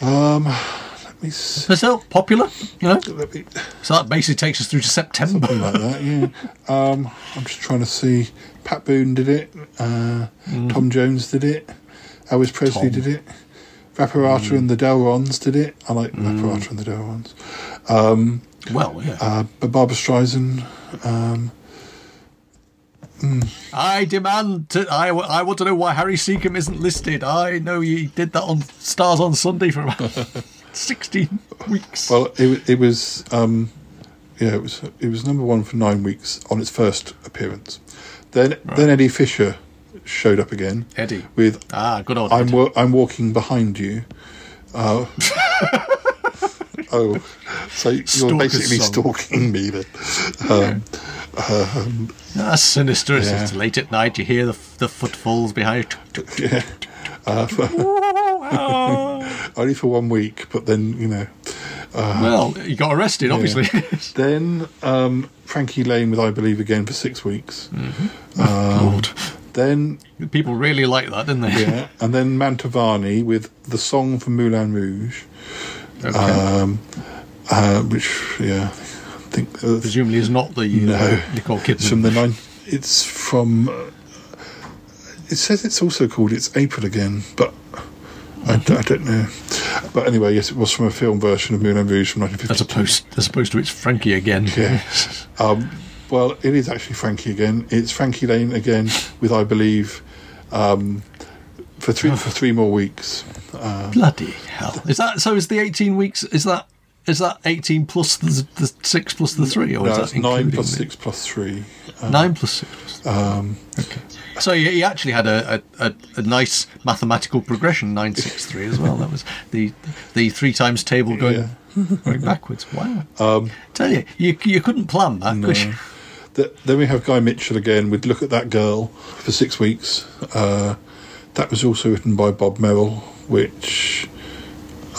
S3: Um, let me s-
S5: But still popular, you know.
S3: let me-
S5: So that basically takes us through to September.
S3: something like that. Yeah. Um, I'm just trying to see. Pat Boone did it. Uh, Tom Jones did it. Elvis Presley
S5: Mm. Tom. Mm.
S3: did it. Reparata and the Delrons did it. I like Reparata and the Delrons.
S5: Well, yeah.
S3: Uh, but Barbra Streisand. Um,
S5: I demand to. I want to know why Harry Secombe isn't listed. I know he did that on Stars on Sunday for about sixteen weeks.
S3: well, it, it was. Um, yeah, it was. It was number one for nine weeks on its first appearance. Then, then Eddie Fisher showed up again.
S5: Eddie.
S3: with
S5: ah, good old.
S3: I'm wa- I'm walking behind you. Uh, oh, so you're
S5: Stalker's
S3: basically
S5: song.
S3: stalking me then. Um,
S5: That's sinister. It's
S3: Yeah.
S5: late at night. You hear the the footfalls behind. you.
S3: yeah. Uh, only for one week, but then you know.
S5: well, you got arrested, obviously.
S3: Then um, Frankie Laine with I Believe again for six weeks.
S5: Mm-hmm. Lord.
S3: Then
S5: People really like that, didn't they?
S3: yeah, and then Mantovani with the song from Moulin Rouge,
S5: Okay.
S3: um, uh, which yeah, think uh,
S5: Presumably, is not the uh,
S3: No.
S5: Nicole
S3: It's
S5: Kidman.
S3: from the nine. It's from. Uh, it says it's also called "It's April Again," but I, d- I don't know. But anyway, yes, it was from a film version of Moulin Rouge from 1950.
S5: as
S3: 1952.
S5: opposed as opposed to it's Frankie again.
S3: Yeah. Um, well, it is actually Frankie again. It's Frankie Laine again with, I believe, um, for three for three more weeks.
S5: Bloody hell! Is that so? Is the eighteen weeks? Is that is that eighteen plus the, the six plus the three, or
S3: No,
S5: is that
S3: nine
S5: including
S3: plus
S5: the-
S3: six plus three. Um,
S5: Nine plus six. Plus okay. So he, actually had a, a, a, nice mathematical progression, nine six three as well. That was the the three times table going going backwards. Wow.
S3: Um,
S5: Tell you, you you couldn't plan that, could you?
S3: Th- then we have Guy Mitchell again we'd "Look at That Girl" for six weeks. Uh, that was also written by Bob Merrill, which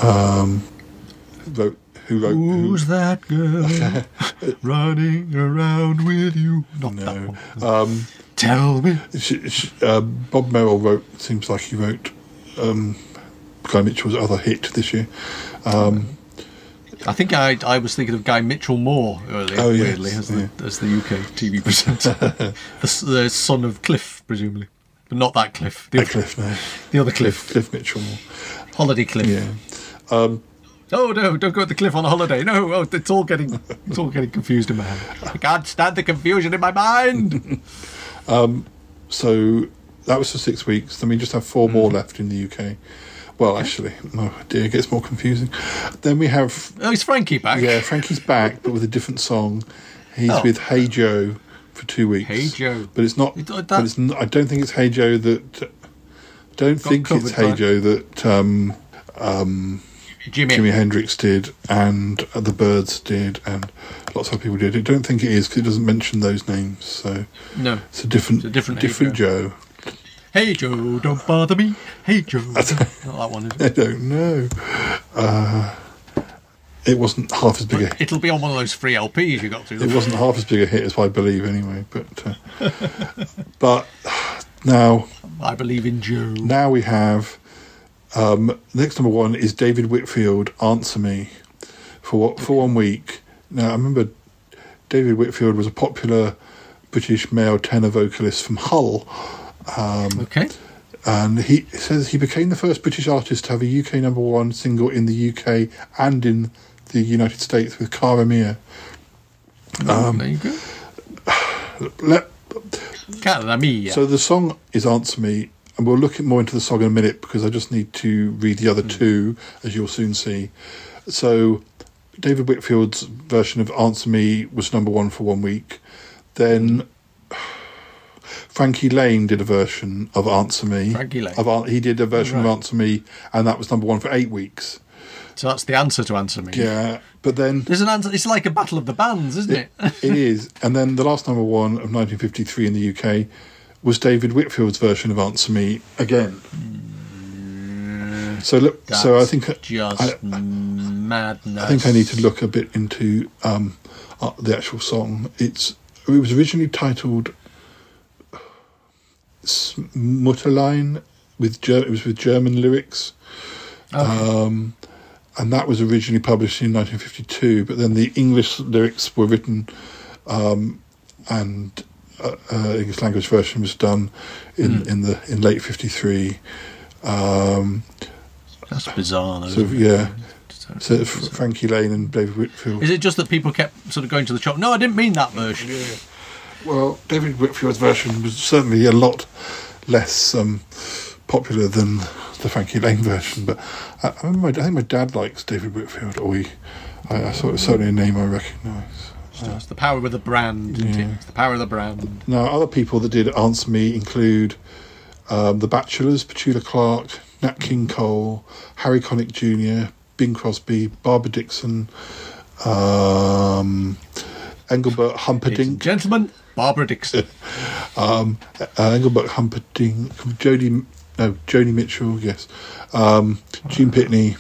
S3: um, wrote who wrote who,
S5: Who's that girl running around with you? Not that
S3: no. Um,
S5: Tell me.
S3: sh- sh- uh, Bob Merrill wrote. Seems like he wrote um, Guy Mitchell's other hit this year. Um,
S5: I think I I was thinking of Guy Mitchell Moore earlier,
S3: Oh, yes,
S5: weirdly, as,
S3: yeah.
S5: the, as the UK TV presenter. the, the son of Cliff, presumably. But not that Cliff. The, other,
S3: Cliff, no,
S5: the other Cliff.
S3: Cliff Mitchell. Moore.
S5: Holiday Cliff.
S3: Yeah. Um,
S5: Oh no! Don't go to the cliff on a holiday. No, oh, it's all getting it's all getting confused in my head. I can't stand the confusion in my mind.
S3: Um, so that was for six weeks. Then we just have four more mm. left in the UK. Well, actually, oh dear, it gets more confusing. Then we have
S5: oh, is Frankie back?
S3: yeah, Frankie's back, but with a different song. He's
S5: Oh.
S3: with Hey Joe for two weeks.
S5: Hey Joe.
S3: but it's not.
S5: You thought
S3: uh,
S5: But
S3: it's. Not, I don't think it's Hey Joe that. Don't think it's Hey
S5: by-
S3: Joe that um, um
S5: Jimmy.
S3: Jimi Hendrix did and the Byrds did and lots of people did. I don't think it is because it doesn't mention those names. So
S5: No.
S3: it's a different,
S5: It's a different
S3: different Joe.
S5: Hey Joe, don't bother me. Hey Joe. not that one. Is
S3: I don't know. Uh, it wasn't half as big a Hit.
S5: It'll be on one of those free LPs you got through.
S3: it wasn't half as big a hit as I believe anyway. But uh, but now
S5: I believe in Joe.
S3: now we have um, next number one is David Whitfield. Answer me for what for one week. Now I remember David Whitfield was a popular British male tenor vocalist from Hull.
S5: Okay.
S3: And he says he became the first British artist to have a UK number one single in the UK and in the United States with Cara Mia. Um,
S5: there you go.
S3: Let,
S5: Cara mia.
S3: So the song is Answer Me, and we'll look at more into the song in a minute because I just need to read the other hmm. two, as you'll soon see. So David Whitfield's version of Answer Me was number one for one week. Then Frankie Laine did a version of Answer Me.
S5: Frankie Laine.
S3: Of, he did a version
S5: Right.
S3: of Answer Me, and that was number one for eight weeks.
S5: so that's the answer to answer me.
S3: Yeah, but then
S5: There's an answer. It's like a battle of the bands, isn't it?
S3: it is. And then the last number one of 1953 in the UK was David Whitfield's version of Answer Me again. So look, so I think
S5: just
S3: I,
S5: madness.
S3: I think I need to look a bit into um, uh, the actual song. It's it was originally titled Mutterlein with Ger- it was with German lyrics. Um, and that was originally published in 1952, but then the English lyrics were written um, and English language version was done in, in the in late 53. Um,
S5: That's bizarre, though.
S3: so
S5: it?
S3: yeah, so F- Frankie Laine and David Whitfield.
S5: Is it just that people kept sort of going to the shop? No, I didn't mean that version.
S3: Well, David Whitfield's version was certainly a lot less um, popular than the Frankie Laine version, but I, I, remember my, I think my dad likes David Whitfield, or he, I, I saw it's certainly a name I recognise.
S5: It's the power of the brand.
S3: Yeah.
S5: It's the power of the brand.
S3: Now, other people that did Answer Me include um, The Bachelors, Petula Clark, Nat King Cole, Harry Connick Jr., Bing Crosby, Barbara Dickson, um, Engelbert Humperdinck,
S5: gentlemen, Barbara Dickson.
S3: um, uh, Engelbert Humperdinck, Jodie, no, Joni Mitchell, yes, um, Gene Pitney,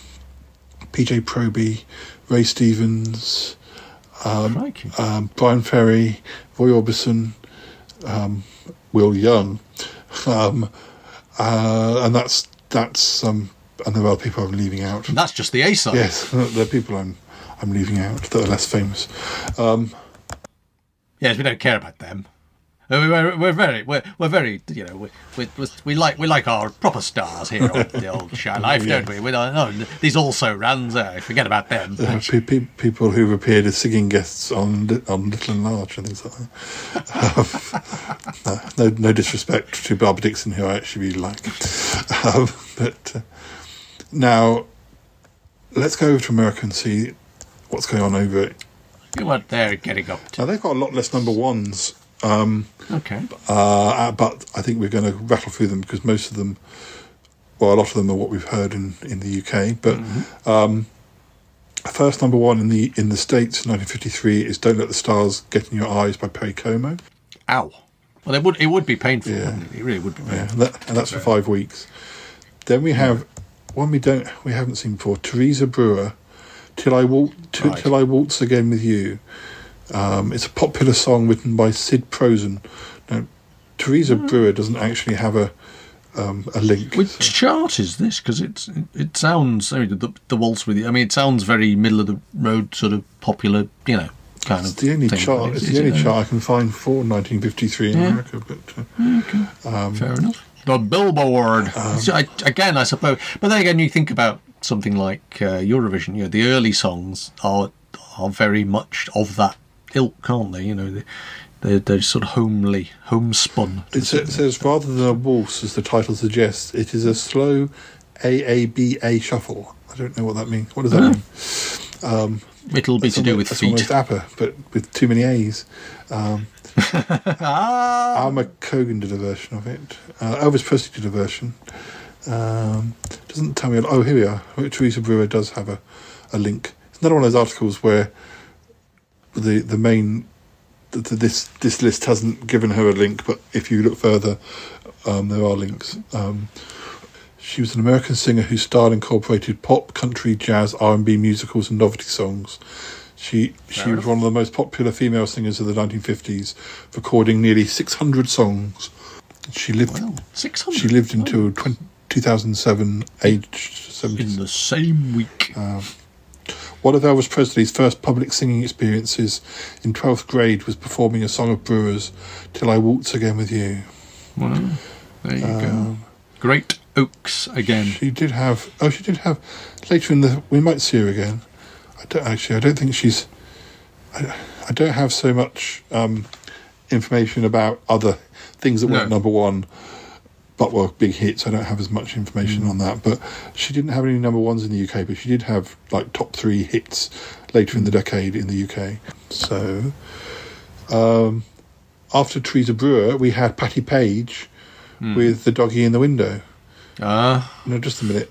S3: PJ Proby, Ray Stevens,
S5: Crikey.
S3: um, Bryan Ferry, Roy Orbison, um, Will Young, um, uh, and that's that's um, and there are other people I'm leaving out.
S5: And that's just the A side.
S3: Yes, there are people I'm I'm leaving out that are less famous. Um,
S5: Yes, we don't care about them. Uh, we- We're, we're very, we're, we're very, you know, we, we, we- like we like our proper stars here on the old Shy Life, don't we? We don't know these also runs. Uh, forget about them.
S3: there are pe- pe- people who've appeared as singing guests on on Little and Large and things like that. Um, no, no, no disrespect to Barbara Dickson, who I actually really like. Um, but uh, now, let's go over to America and see what's going on over it.
S5: What they're getting up to.
S3: Now they've got a lot less number ones, um,
S5: Okay.
S3: uh, but I think we're going to rattle through them because most of them, well, a lot of them are what we've heard in, in the UK. But um, first number one in the in the states, in 1953, is "Don't Let the Stars Get in Your Eyes" by Perry Como.
S5: Ow. Well, it would it would be painful.
S3: Yeah.
S5: Wouldn't it? it really would be
S3: Yeah,
S5: painful.
S3: and, that, and that's for five weeks. Then we have one we don't we haven't seen before. Teresa Brewer, "Till I Walk Till,
S5: Right.
S3: Till I Waltz Again with You." Um, it's a popular song written by Sid Prosen. Now, Teresa Brewer doesn't actually have a um, a link.
S5: Which chart is this? Because it's it, it sounds I mean, the, the waltz with you. I mean, it sounds very middle of the road, sort of popular, you know, kind
S3: It's
S5: of.
S3: the only
S5: thing.
S3: chart.
S5: Is
S3: It's
S5: it,
S3: the only
S5: uh,
S3: chart I can find for 1953 in
S5: Yeah.
S3: America. But uh, um,
S5: Fair enough. The Billboard. So I, again, I suppose. But then again, you think about something like uh, Eurovision. You know, the early songs are are very much of that ilk, aren't they? You know, they, they're, they're sort of homely, homespun.
S3: it sa- says rather than a waltz, as the title suggests, it is a slow AABA shuffle. I don't know what that means. What does that mean?
S5: It'll be to do with
S3: that's
S5: feet.
S3: almost APA, but with too many A's. Um,
S5: Ah,
S3: Alma Cogan did a version of it. Uh, Elvis Presley did a version. Um, doesn't tell me. Oh, here we are. Teresa Brewer does have a, a link. It's another one of those articles where the the main th th this this list hasn't given her a link, but if you look further, um, there are links. Um, she was an American singer whose style incorporated pop, country, jazz, R and B musicals, and novelty songs. She she was one of the most popular female singers of the 1950s, recording nearly 600 songs. She lived
S5: well, 600.
S3: she lived until 20, 2007, aged 70.
S5: in the same week.
S3: One of Elvis Presley's first public singing experiences in 12th grade was performing a song of Brewer's, Till I Waltz Again with You.
S5: Well, there you go. Great Oaks again.
S3: She did have. Oh, she did have. Later in the, we might see her again. I don't actually. I don't think she's. I, I don't have so much um, information about other things that
S5: No.
S3: weren't number one, but were big hits. I don't have as much information
S5: Mm.
S3: on that. But she didn't have any number ones in the UK, but she did have like top three hits later in the decade in the UK. So, um, after Teresa Brewer, we had Patti Page with the doggy in the window.
S5: Ah,
S3: No, just a minute.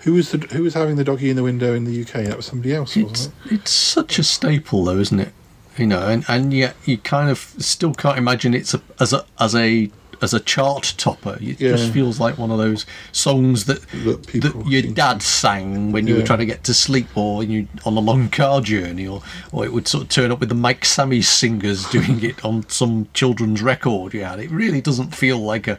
S3: Who was the who was having the doggy in the window in the UK? That was somebody else,
S5: it's
S3: wasn't
S5: it's such a staple though, isn't it? You know, and, and yet you kind of still can't imagine it's a, as a as a as a chart topper. It just feels like one of those songs that?
S3: That
S5: that your dad sang when you were trying to get to sleep or you on a long car journey or or it would sort of turn up with the Mike Sammes singers doing it on some children's record Yeah. It really doesn't feel like a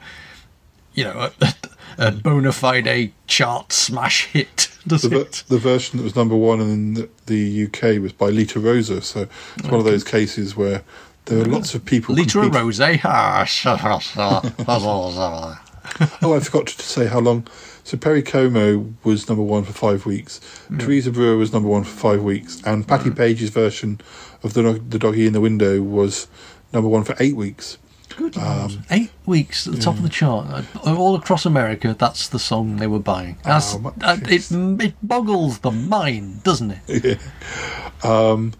S5: you know a, a bona fide chart smash hit, does
S3: the, ver-
S5: it?
S3: the version that was number one in the, the UK was by Lita Roza. So it's one of those cases where there are lots of people.
S5: Liter
S3: competing-
S5: Rose, eh? ah, sha, sha.
S3: Oh, I forgot to say how long. So Perry Como was number one for five weeks. Mm. Teresa Brewer was number one for five weeks, and Patti mm. Page's version of the the doggy in the window was number one for eight weeks.
S5: Good um, Lord. Eight weeks at the top of the chart, all across America. That's the song they were buying. That's,
S3: Oh,
S5: it, it boggles the mind, doesn't it?
S3: Um,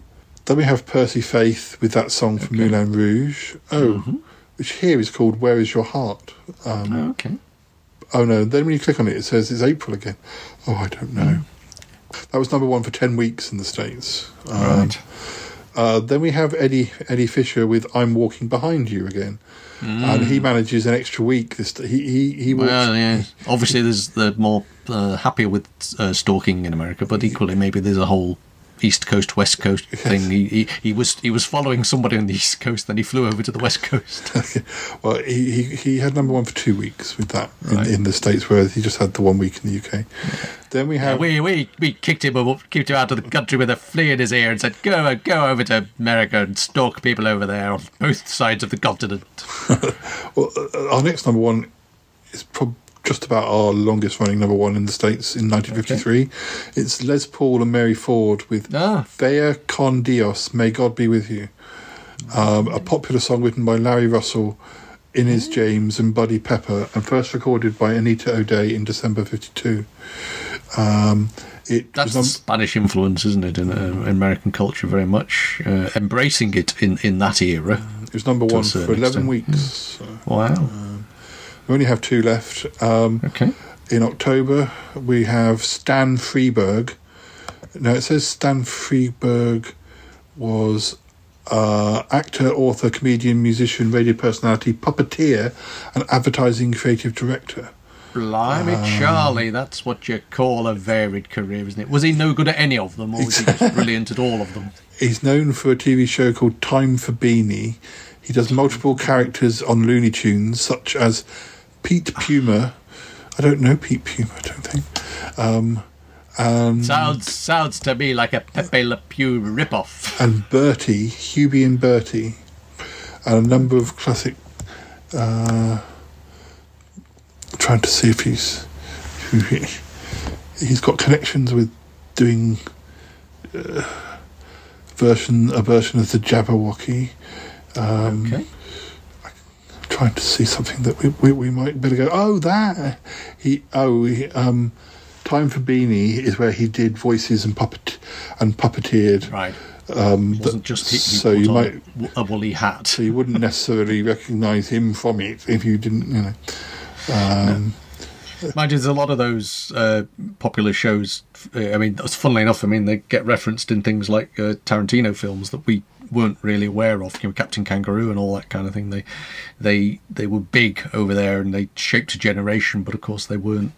S3: Then we have Percy Faith with that song from Moulin Rouge. Oh, which here is called "Where Is Your Heart." Um,
S5: okay.
S3: Oh no! Then when you click on it, it says it's April again. Oh, I don't know. That was number one for ten weeks in the states. Um,
S5: Right.
S3: Uh, then we have Eddie Eddie Fisher with "I'm Walking Behind You" again, and he manages an extra week. This he he he walks.
S5: Well, yeah. Obviously, there's the more uh, happier with uh, stalking in America, but equally, maybe there's a whole East Coast West Coast thing. He, he he was he was following somebody on the East Coast, then he flew over to the West Coast.
S3: well, he, he he had number one for two weeks with that
S5: Right.
S3: in, in the states, whereas he just had the one week in the UK. Then we have
S5: we we we kicked him up, kicked him out of the country with a flea in his ear, and said, "Go go over to America and stalk people over there on both sides of the continent."
S3: well, uh, our next number one is prob- just about our longest running number one in the states in 1953. It's Les Paul and Mary Ford with
S5: Ah.
S3: Vaya con Dios, May God Be With You. Um, a popular song written by Larry Russell, Inez James, and Buddy Pepper, and first recorded by Anita O'Day in December 52. Um, it
S5: That's
S3: was
S5: Spanish influence, isn't it, in, uh, American culture very much, uh, embracing it in, in that era.
S3: it was number one for 11
S5: extent.
S3: weeks. So
S5: Wow.
S3: We only have two left. Um,
S5: Okay.
S3: in October, we have Stan Freberg. Now, it says Stan Freberg was uh, actor, author, comedian, musician, radio personality, puppeteer, and advertising creative director.
S5: Blimey,
S3: Um,
S5: Charlie, that's what you call a varied career, isn't it? Was he no good at any of them, or was he just brilliant at all of them?
S3: He's known for a TV show called Time for Beany. He does multiple characters on Looney Tunes, such as Pete Puma. I don't know Pete Puma, I don't think. Um, and
S5: Sounds sounds to me like a Pepe Le Pew ripoff.
S3: and Bertie, Hubie and Bertie, and a number of classic. Uh, trying to see if he's he's got connections with doing uh, version a version of the Jabberwocky. Um,
S5: Okay.
S3: Trying to see something that we, we, we might better go. Oh, that he oh he, um, time for Beany is where he did voices and puppet and puppeteered.
S5: Right.
S3: Um,
S5: It wasn't
S3: that-
S5: just he,
S3: so you might
S5: a woolly hat.
S3: so you wouldn't necessarily recognise him from it if you didn't, you know. Um,
S5: Mind you, there's a lot of those uh, popular shows. I mean, that's funnily enough. I mean, they get referenced in things like uh, Tarantino films that we weren't really aware of. You know, Captain Kangaroo and all that kind of thing. They, they, they were big over there, and they shaped a generation. But of course, they weren't.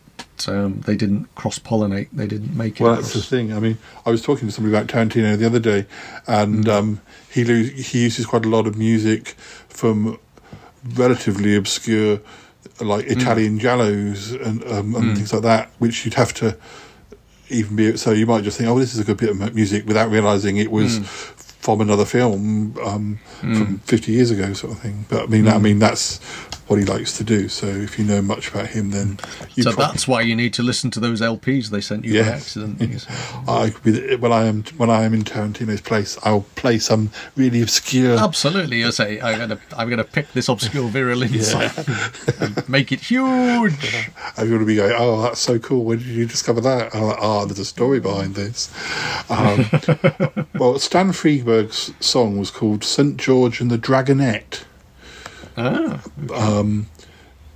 S5: Um, they didn't cross pollinate. They didn't make it.
S3: Well, that's the thing. I mean, I was talking to somebody about Tarantino the other day, and
S5: Mm.
S3: um, he he uses quite a lot of music from relatively obscure, like
S5: Mm.
S3: Italian giallos and um, and things like that, which you'd have to even be. So you might just think, "Oh, this is a good bit of music," without realizing it
S5: Mm.
S3: was from another film um, from fifty years ago, sort of thing. But I mean, I mean that's what he likes to do. So if you know much about him, then you
S5: so that's why you need to listen to those LPs they sent you by accident. Yes.
S3: I could be, when I am when I am in Tarantino's place, I'll play some really obscure.
S5: Absolutely, you say I'm gonna I'm gonna pick this obscure virile insight and make it huge.
S3: I'm going to be going, oh, that's so cool. When did you discover that? And I'm like, oh, there's a story behind this. Um, well, Stan Freberg's song was called St. George and the Dragonet.
S5: Ah,
S3: Um,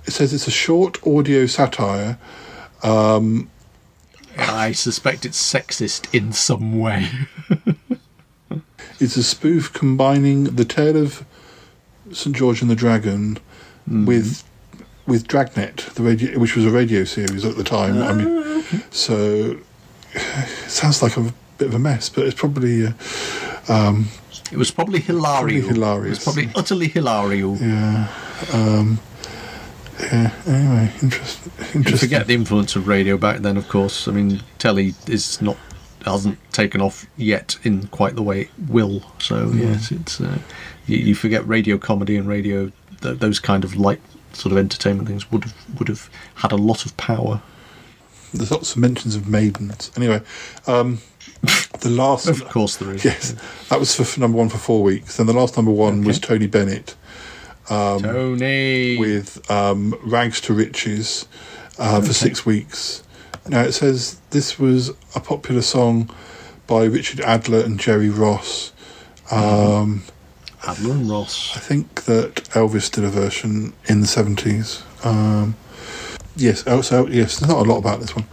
S3: it says it's a short audio satire. Um,
S5: I suspect it's sexist in some way.
S3: it's a spoof combining the tale of St. George and the Dragon with with Dragnet, the radio, which was a radio series at the time. I mean, so it sounds like a bit of a mess, but it's probably. Uh, um,
S5: It was probably hilarious.
S3: Probably hilarious.
S5: It was probably utterly hilarious.
S3: yeah. Um, yeah. Anyway, interest,
S5: You
S3: interesting.
S5: forget the influence of radio back then, of course. I mean, telly is not hasn't taken off yet in quite the way it will. So yes, it's uh, you, you forget radio comedy and radio th- those kind of light sort of entertainment things would have would have had a lot of power.
S3: There's lots of mentions of maidens. Anyway, um, the last.
S5: Of course, there is.
S3: Yes, that was for, number one for four weeks. and the last number one was Tony Bennett
S5: Tony.
S3: with um, Rags to Riches uh, for six weeks. Now it says this was a popular song by Richard Adler and Jerry Ross. Um,
S5: Adler and Ross.
S3: I think that Elvis did a version in the seventies. Um, yes, also yes. There's not a lot about this one,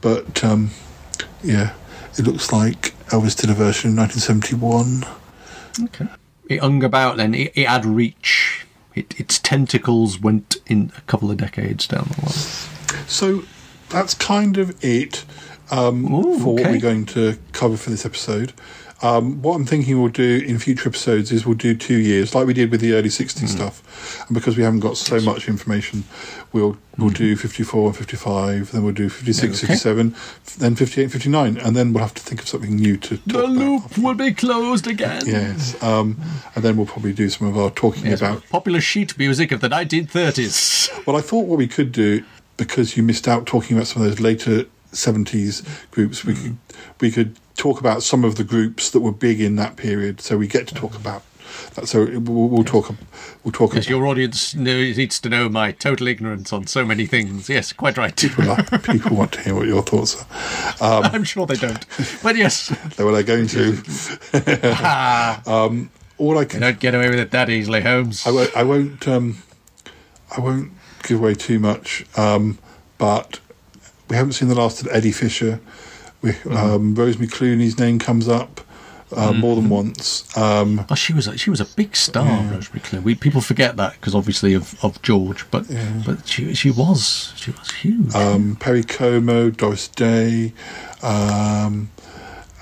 S3: but um, yeah, it looks like Elvis did a version in 1971.
S5: Okay. It hung about then. It, it had reach. It, its tentacles went in a couple of decades down the line.
S3: So that's kind of it um,
S5: Ooh,
S3: for what we're going to cover for this episode. Um, what I'm thinking we'll do in future episodes is we'll do two years, like we did with the early '60s
S5: Hmm.
S3: stuff. And because we haven't got so much information, we'll we'll do 54 and 55, then we'll do 56,
S5: Hmm. Okay.
S3: 57, then 58, 59, and then we'll have to think of something new to talk
S5: The
S3: about.
S5: loop will be closed again.
S3: Yes, um, and then we'll probably do some of our talking
S5: Yes,
S3: about
S5: popular sheet music of the 1930s.
S3: Well, I thought what we could do because you missed out talking about some of those later seventies groups. We could we could talk about some of the groups that were big in that period. So we get to talk about that. So we'll, we'll talk. We'll talk.
S5: Because
S3: about,
S5: your audience needs to know my total ignorance on so many things. Yes, quite right.
S3: like, people want to hear what your thoughts are.
S5: I'm sure they don't. But yes,
S3: They were going to. um, all I
S5: you
S3: can.
S5: don't get away with it that easily, Holmes.
S3: I won't. I won't. Um, I won't give away too much. Um, but we haven't seen the last of Eddie Fisher. We, um, Rosemary Clooney's name comes up uh, more than once. Um,
S5: Oh, she was a, she was a big star, Rosemary Clear. We people forget that because obviously of, of George, but but she she was she was huge.
S3: um, Perry Como, Doris Day, um,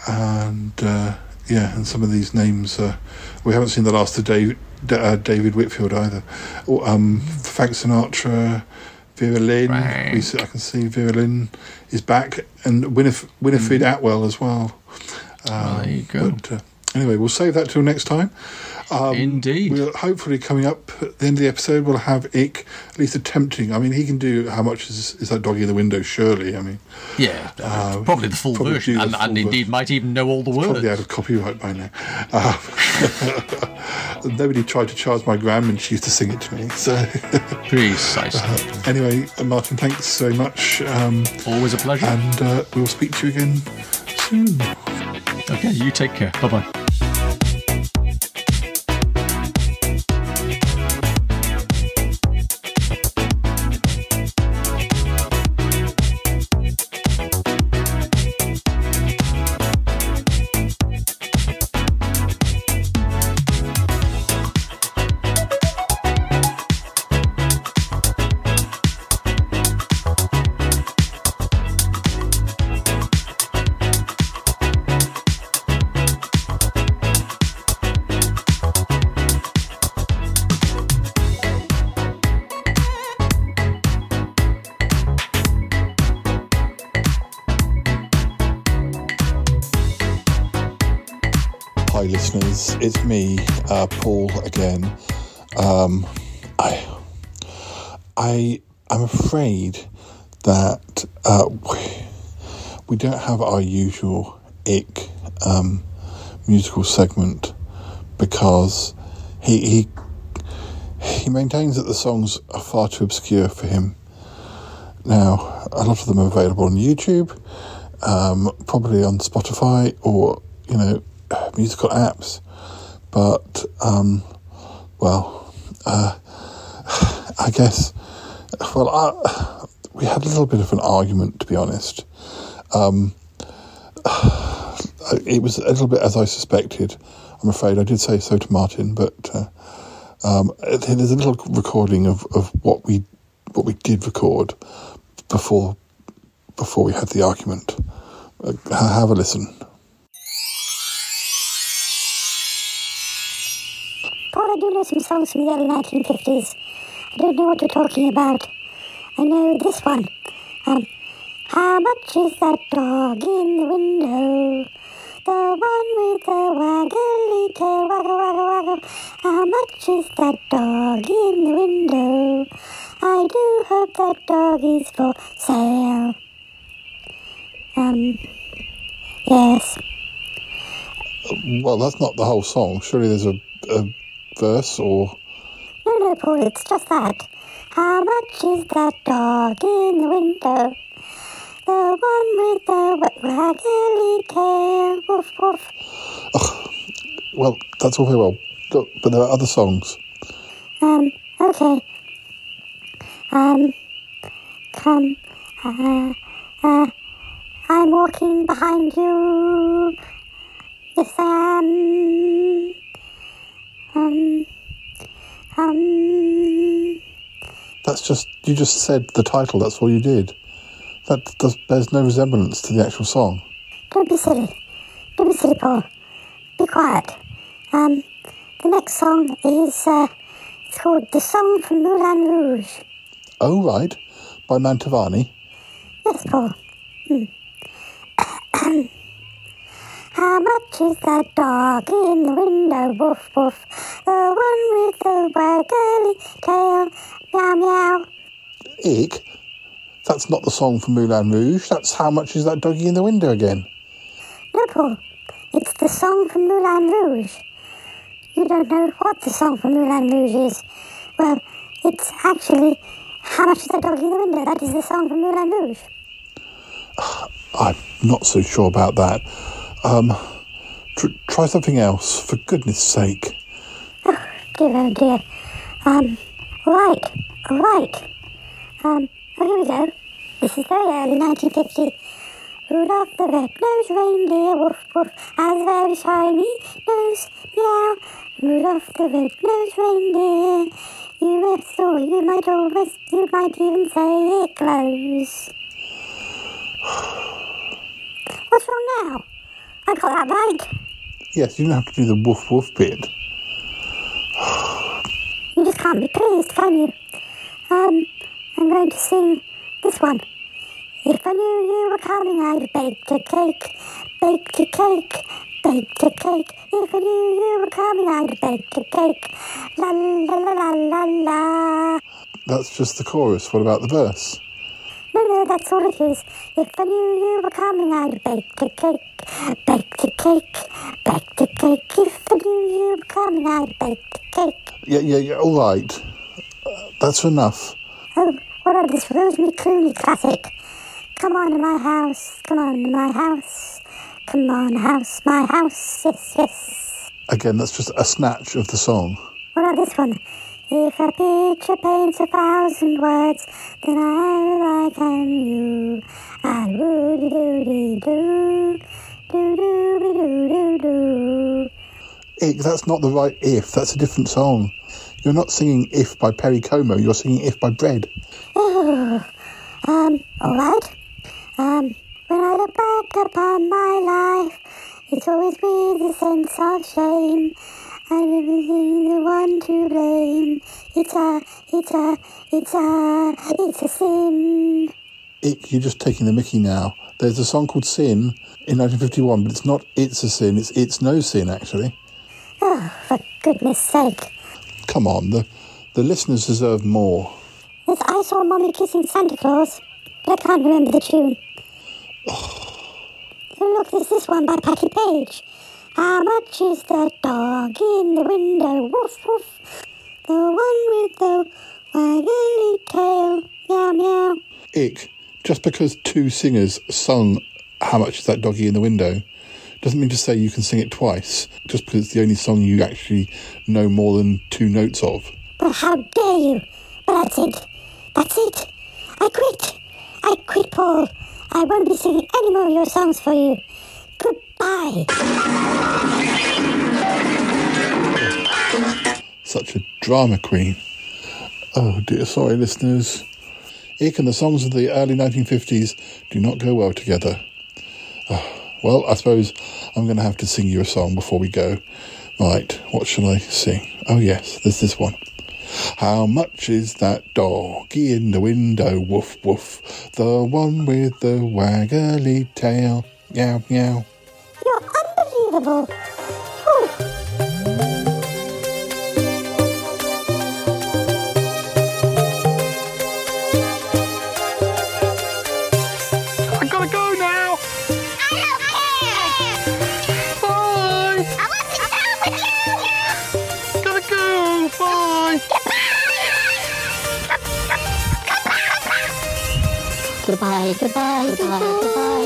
S3: and uh, yeah, and some of these names. Uh, we haven't seen the last of Dave, uh, David Whitfield either. Um, Frank Sinatra, Vera Lynn. We see, I can see Vera Lynn is back, and Winif- Winifred Atwell as well. Um,
S5: there you go.
S3: But, uh, anyway, we'll save that till next time. Um,
S5: Indeed.
S3: We'll hopefully coming up at the end of the episode, we'll have Ick at least attempting. I mean, he can do how much is, is that doggy in the window? Surely, I mean,
S5: yeah,
S3: uh,
S5: probably the full
S3: probably
S5: version,
S3: the
S5: and,
S3: full
S5: and indeed
S3: version.
S5: might even know all the words.
S3: probably out of copyright by now. Uh, nobody tried to charge my gram, and she used to sing it to me. So,
S5: Precisely.
S3: anyway, uh, Martin, thanks very much, um,
S5: Always a pleasure.
S3: and uh, we'll speak to you again soon.
S5: okay, you take care. Bye bye.
S3: Um, I I I'm afraid that uh, we, we don't have our usual ick um, musical segment because he he he maintains that the songs are far too obscure for him. Now, a lot of them are available on YouTube, um, probably on Spotify or you know musical apps, but um, well, uh, I guess well, I, we had a little bit of an argument to be honest. Um, it was a little bit as I suspected. I'm afraid I did say so to Martin, but uh, um, there's a little recording of, of what we what we did record before before we had the argument. Uh, have a listen.
S6: I do know some songs from the early 1950s. I don't know what you're talking about. I know this one. Um, how much is that dog in the window? The one with the waggly tail, waggle, waggle, waggle. How much is that dog in the window? I do hope that dog is for sale. Um, yes.
S3: Well, that's not the whole song. Surely there's a, a verse or.
S6: No, no, Paul, it's just that. How much is that dog in the window? The one with the wa- waggly tail, woof, woof.
S3: Well, that's all very well. But there are other songs.
S6: Um, okay. Um, come, uh, uh, I'm walking behind you. Yes, I am. Um, um,
S3: That's just you just said the title. That's all you did. That does bears no resemblance to the actual song.
S6: don't be silly. Don't be silly, Paul. Be quiet. Um, the next song is, uh, it's called The Song from Moulin Rouge.
S3: Oh right, by Mantovani.
S6: Yes, Paul. Hmm. How much is that dog in the window? Woof, woof. The one with the waggly tail. Meow, meow.
S3: Ick. That's not the song from Moulin Rouge. That's how much is that doggy in the window again?
S6: No, Paul. It's the song from Moulin Rouge. You don't know what the song from Moulin Rouge is. Well, it's actually How much is that dog in the window? That is the song from Moulin Rouge.
S3: I'm not so sure about that. Um, tr- try something else, for goodness sake.
S6: Oh dear, oh dear. Um, right, right. Um, oh, here we go. This is very early, 1950. Rudolph the red-nosed reindeer, woof woof, has a very shiny nose, meow. Rudolph the red-nosed reindeer, you have thought you might always, you might even say it glows. What's wrong now? I got that right.
S3: Yes, you don't have to do the woof woof bit.
S6: You just can't be pleased, can you? Um, I'm going to sing this one. If I knew you were coming, I'd bake a cake, bake a cake, bake a cake. If I knew you were coming, I'd bake a cake. La la la la la la.
S3: That's just the chorus. What about the verse?
S6: No, no, that's all it is. If I knew you were coming, I'd bake a cake, bake a cake, bake a cake. If I knew you were coming, I'd bake a cake.
S3: Yeah, yeah, yeah. All right. Uh, that's enough.
S6: Oh, what about this Rosemary Clooney classic? Come on to my house, come on to my house, come on house, my house, yes, yes.
S3: Again, that's just a snatch of the song.
S6: What about this one? If a picture paints a thousand words, then I like and you. I woody doody doo, doo doo doo doo doo.
S3: Ick, that's not the right if. That's a different song. You're not singing If by Perry Como. You're singing If by Bread.
S6: Oh, um, alright. Um, when I look back upon my life, it's always with a sense of shame. I've never been the one to blame. It's a, it's a, it's a, it's a sin.
S3: Ick, you're just taking the mickey now. There's a song called Sin in 1951, but it's not It's a Sin. It's It's No Sin, actually.
S6: Oh, for goodness sake.
S3: Come on, the, the listeners deserve more.
S6: Yes, I saw Mommy kissing Santa Claus, but I can't remember the tune. Oh, look, there's this one by Patti Page. How much is the dog in the window? Woof, woof. The one with the waggly tail. Meow, meow.
S3: Ick, just because two singers sung How Much Is That Doggy in the Window doesn't mean to say you can sing it twice, just because it's the only song you actually know more than two notes of.
S6: Well, how dare you? But that's it. That's it. I quit. I quit, Paul. I won't be singing any more of your songs for you. Goodbye.
S3: Such a drama queen. Oh dear, sorry listeners. Ick and the songs of the early 1950s do not go well together. Oh, well, I suppose I'm going to have to sing you a song before we go. Right, what shall I sing? Oh yes, there's this one. How much is that doggy in the window? Woof woof. The one with the waggly tail. Meow meow.
S5: I gotta go now. I don't care. Bye. I want to with you. Gotta go. Bye.
S6: Goodbye, goodbye, goodbye, goodbye, goodbye,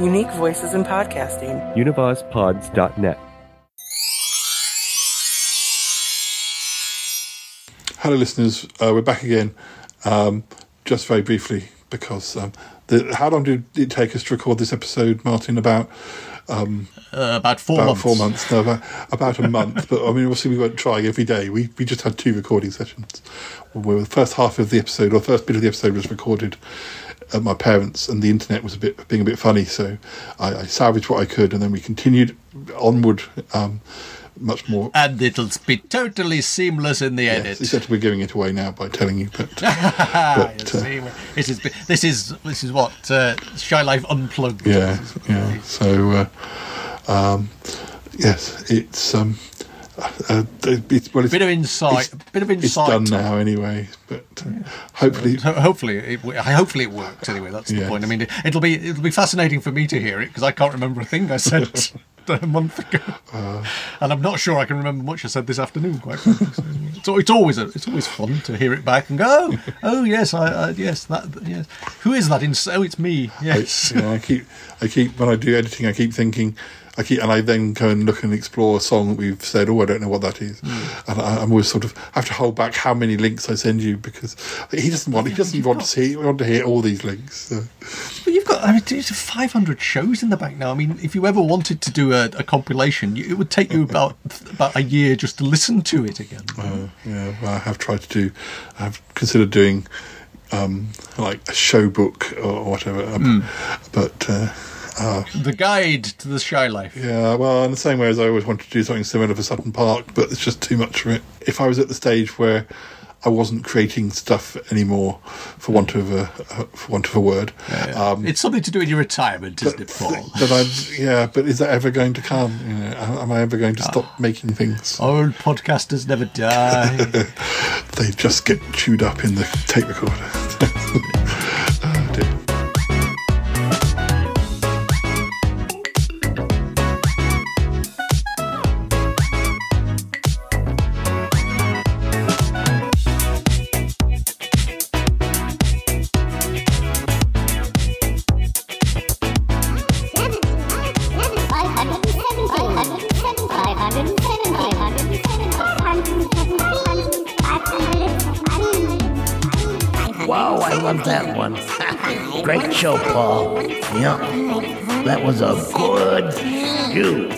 S10: Unique voices in podcasting.
S11: UnivazPods.net.
S3: Hello, listeners. Uh, we're back again. Um, just very briefly, because um, the, how long did it take us to record this episode, Martin? About um,
S5: Uh, about four
S3: about
S5: months.
S3: four months. No, about, about a month. but I mean, obviously, we weren't trying every day. We we just had two recording sessions. Where the first half of the episode, or the first bit of the episode, was recorded at my parents, and the internet was a bit being a bit funny. So I, I salvaged what I could, and then we continued onward. Um, much more
S5: And it'll be totally seamless in the
S3: Yes,
S5: edit.
S3: except we're giving it away now by telling you. But, but uh,
S5: this is this is this is what uh, Shy Life unplugged.
S3: yeah, yeah. So, uh, um, yes, it's um, uh, it's well, it's,
S5: bit of insight,
S3: it's-
S5: bit of
S3: It's done now anyway, but uh, hopefully,
S5: Ho- hopefully, it, hopefully it worked. Anyway, that's the
S3: Yes.
S5: point. I mean, it, it'll be it'll be fascinating for me to hear it because I can't remember a thing I said a month ago,
S3: Uh.
S5: and I'm not sure I can remember much I said this afternoon. Quite frankly, so, it's, it's always a, it's always fun to hear it back and go, oh, oh yes, I, I yes that yes. Who is that? In, oh, it's me. Yes.
S3: I, you know, I keep, I keep when I do editing, I keep thinking. I keep, and I then go and look and explore a song that we've said. Oh, I don't know what that is,
S5: Hmm.
S3: and I, I'm always sort of have to hold back how many links I send you because he doesn't want. He doesn't want to see. Want to hear all these links. So.
S5: But you've got I mean, there's 500 shows in the bank now. I mean, if you ever wanted to do a, a compilation, it would take you about about a year just to listen to it again.
S3: Uh, yeah, well, I have tried to do. I've considered doing um, like a show book or whatever, um, but uh, uh,
S5: The guide to the shy life.
S3: yeah, well, in the same way as I always wanted to do something similar for Sutton Park, but it's just too much for it. If I was at the stage where I wasn't creating stuff anymore, for want of a for want of a word, um,
S5: It's something to do in your retirement, isn't it, Paul?
S3: but I'm yeah. But is that ever going to come? You know, am I ever going to stop making things?
S5: Old podcasters never die.
S3: they just get chewed up in the tape recorder.
S12: show, Paul. Yeah, that was a good shoe.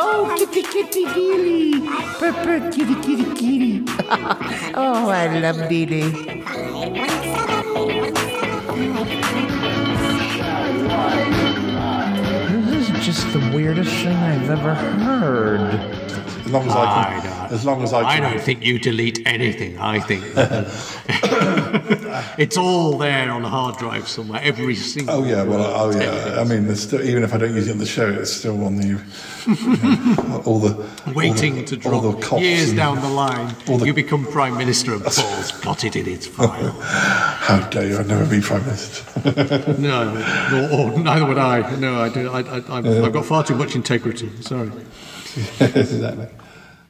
S2: Oh, kitty, kitty, kitty. Purr, kitty, kitty, kitty. oh, I love Dee This is just the weirdest thing I've ever heard.
S3: As long as I can, as long as I
S5: I don't think you delete anything. I think it's all there on a hard drive somewhere. Every single.
S3: Oh yeah, well, oh yeah. I mean, there's still, even if I don't use it on the show, it's still on the you know, all the
S5: Waiting
S3: all the,
S5: to drop
S3: all the
S5: years down the line.
S3: the-
S5: you become prime minister, and Paul's got it in its file.
S3: How dare you? I'd never be prime minister.
S5: no, or, or neither would I. No, I do. I, I, I've, I've got far too much integrity. Sorry.
S3: yes, exactly.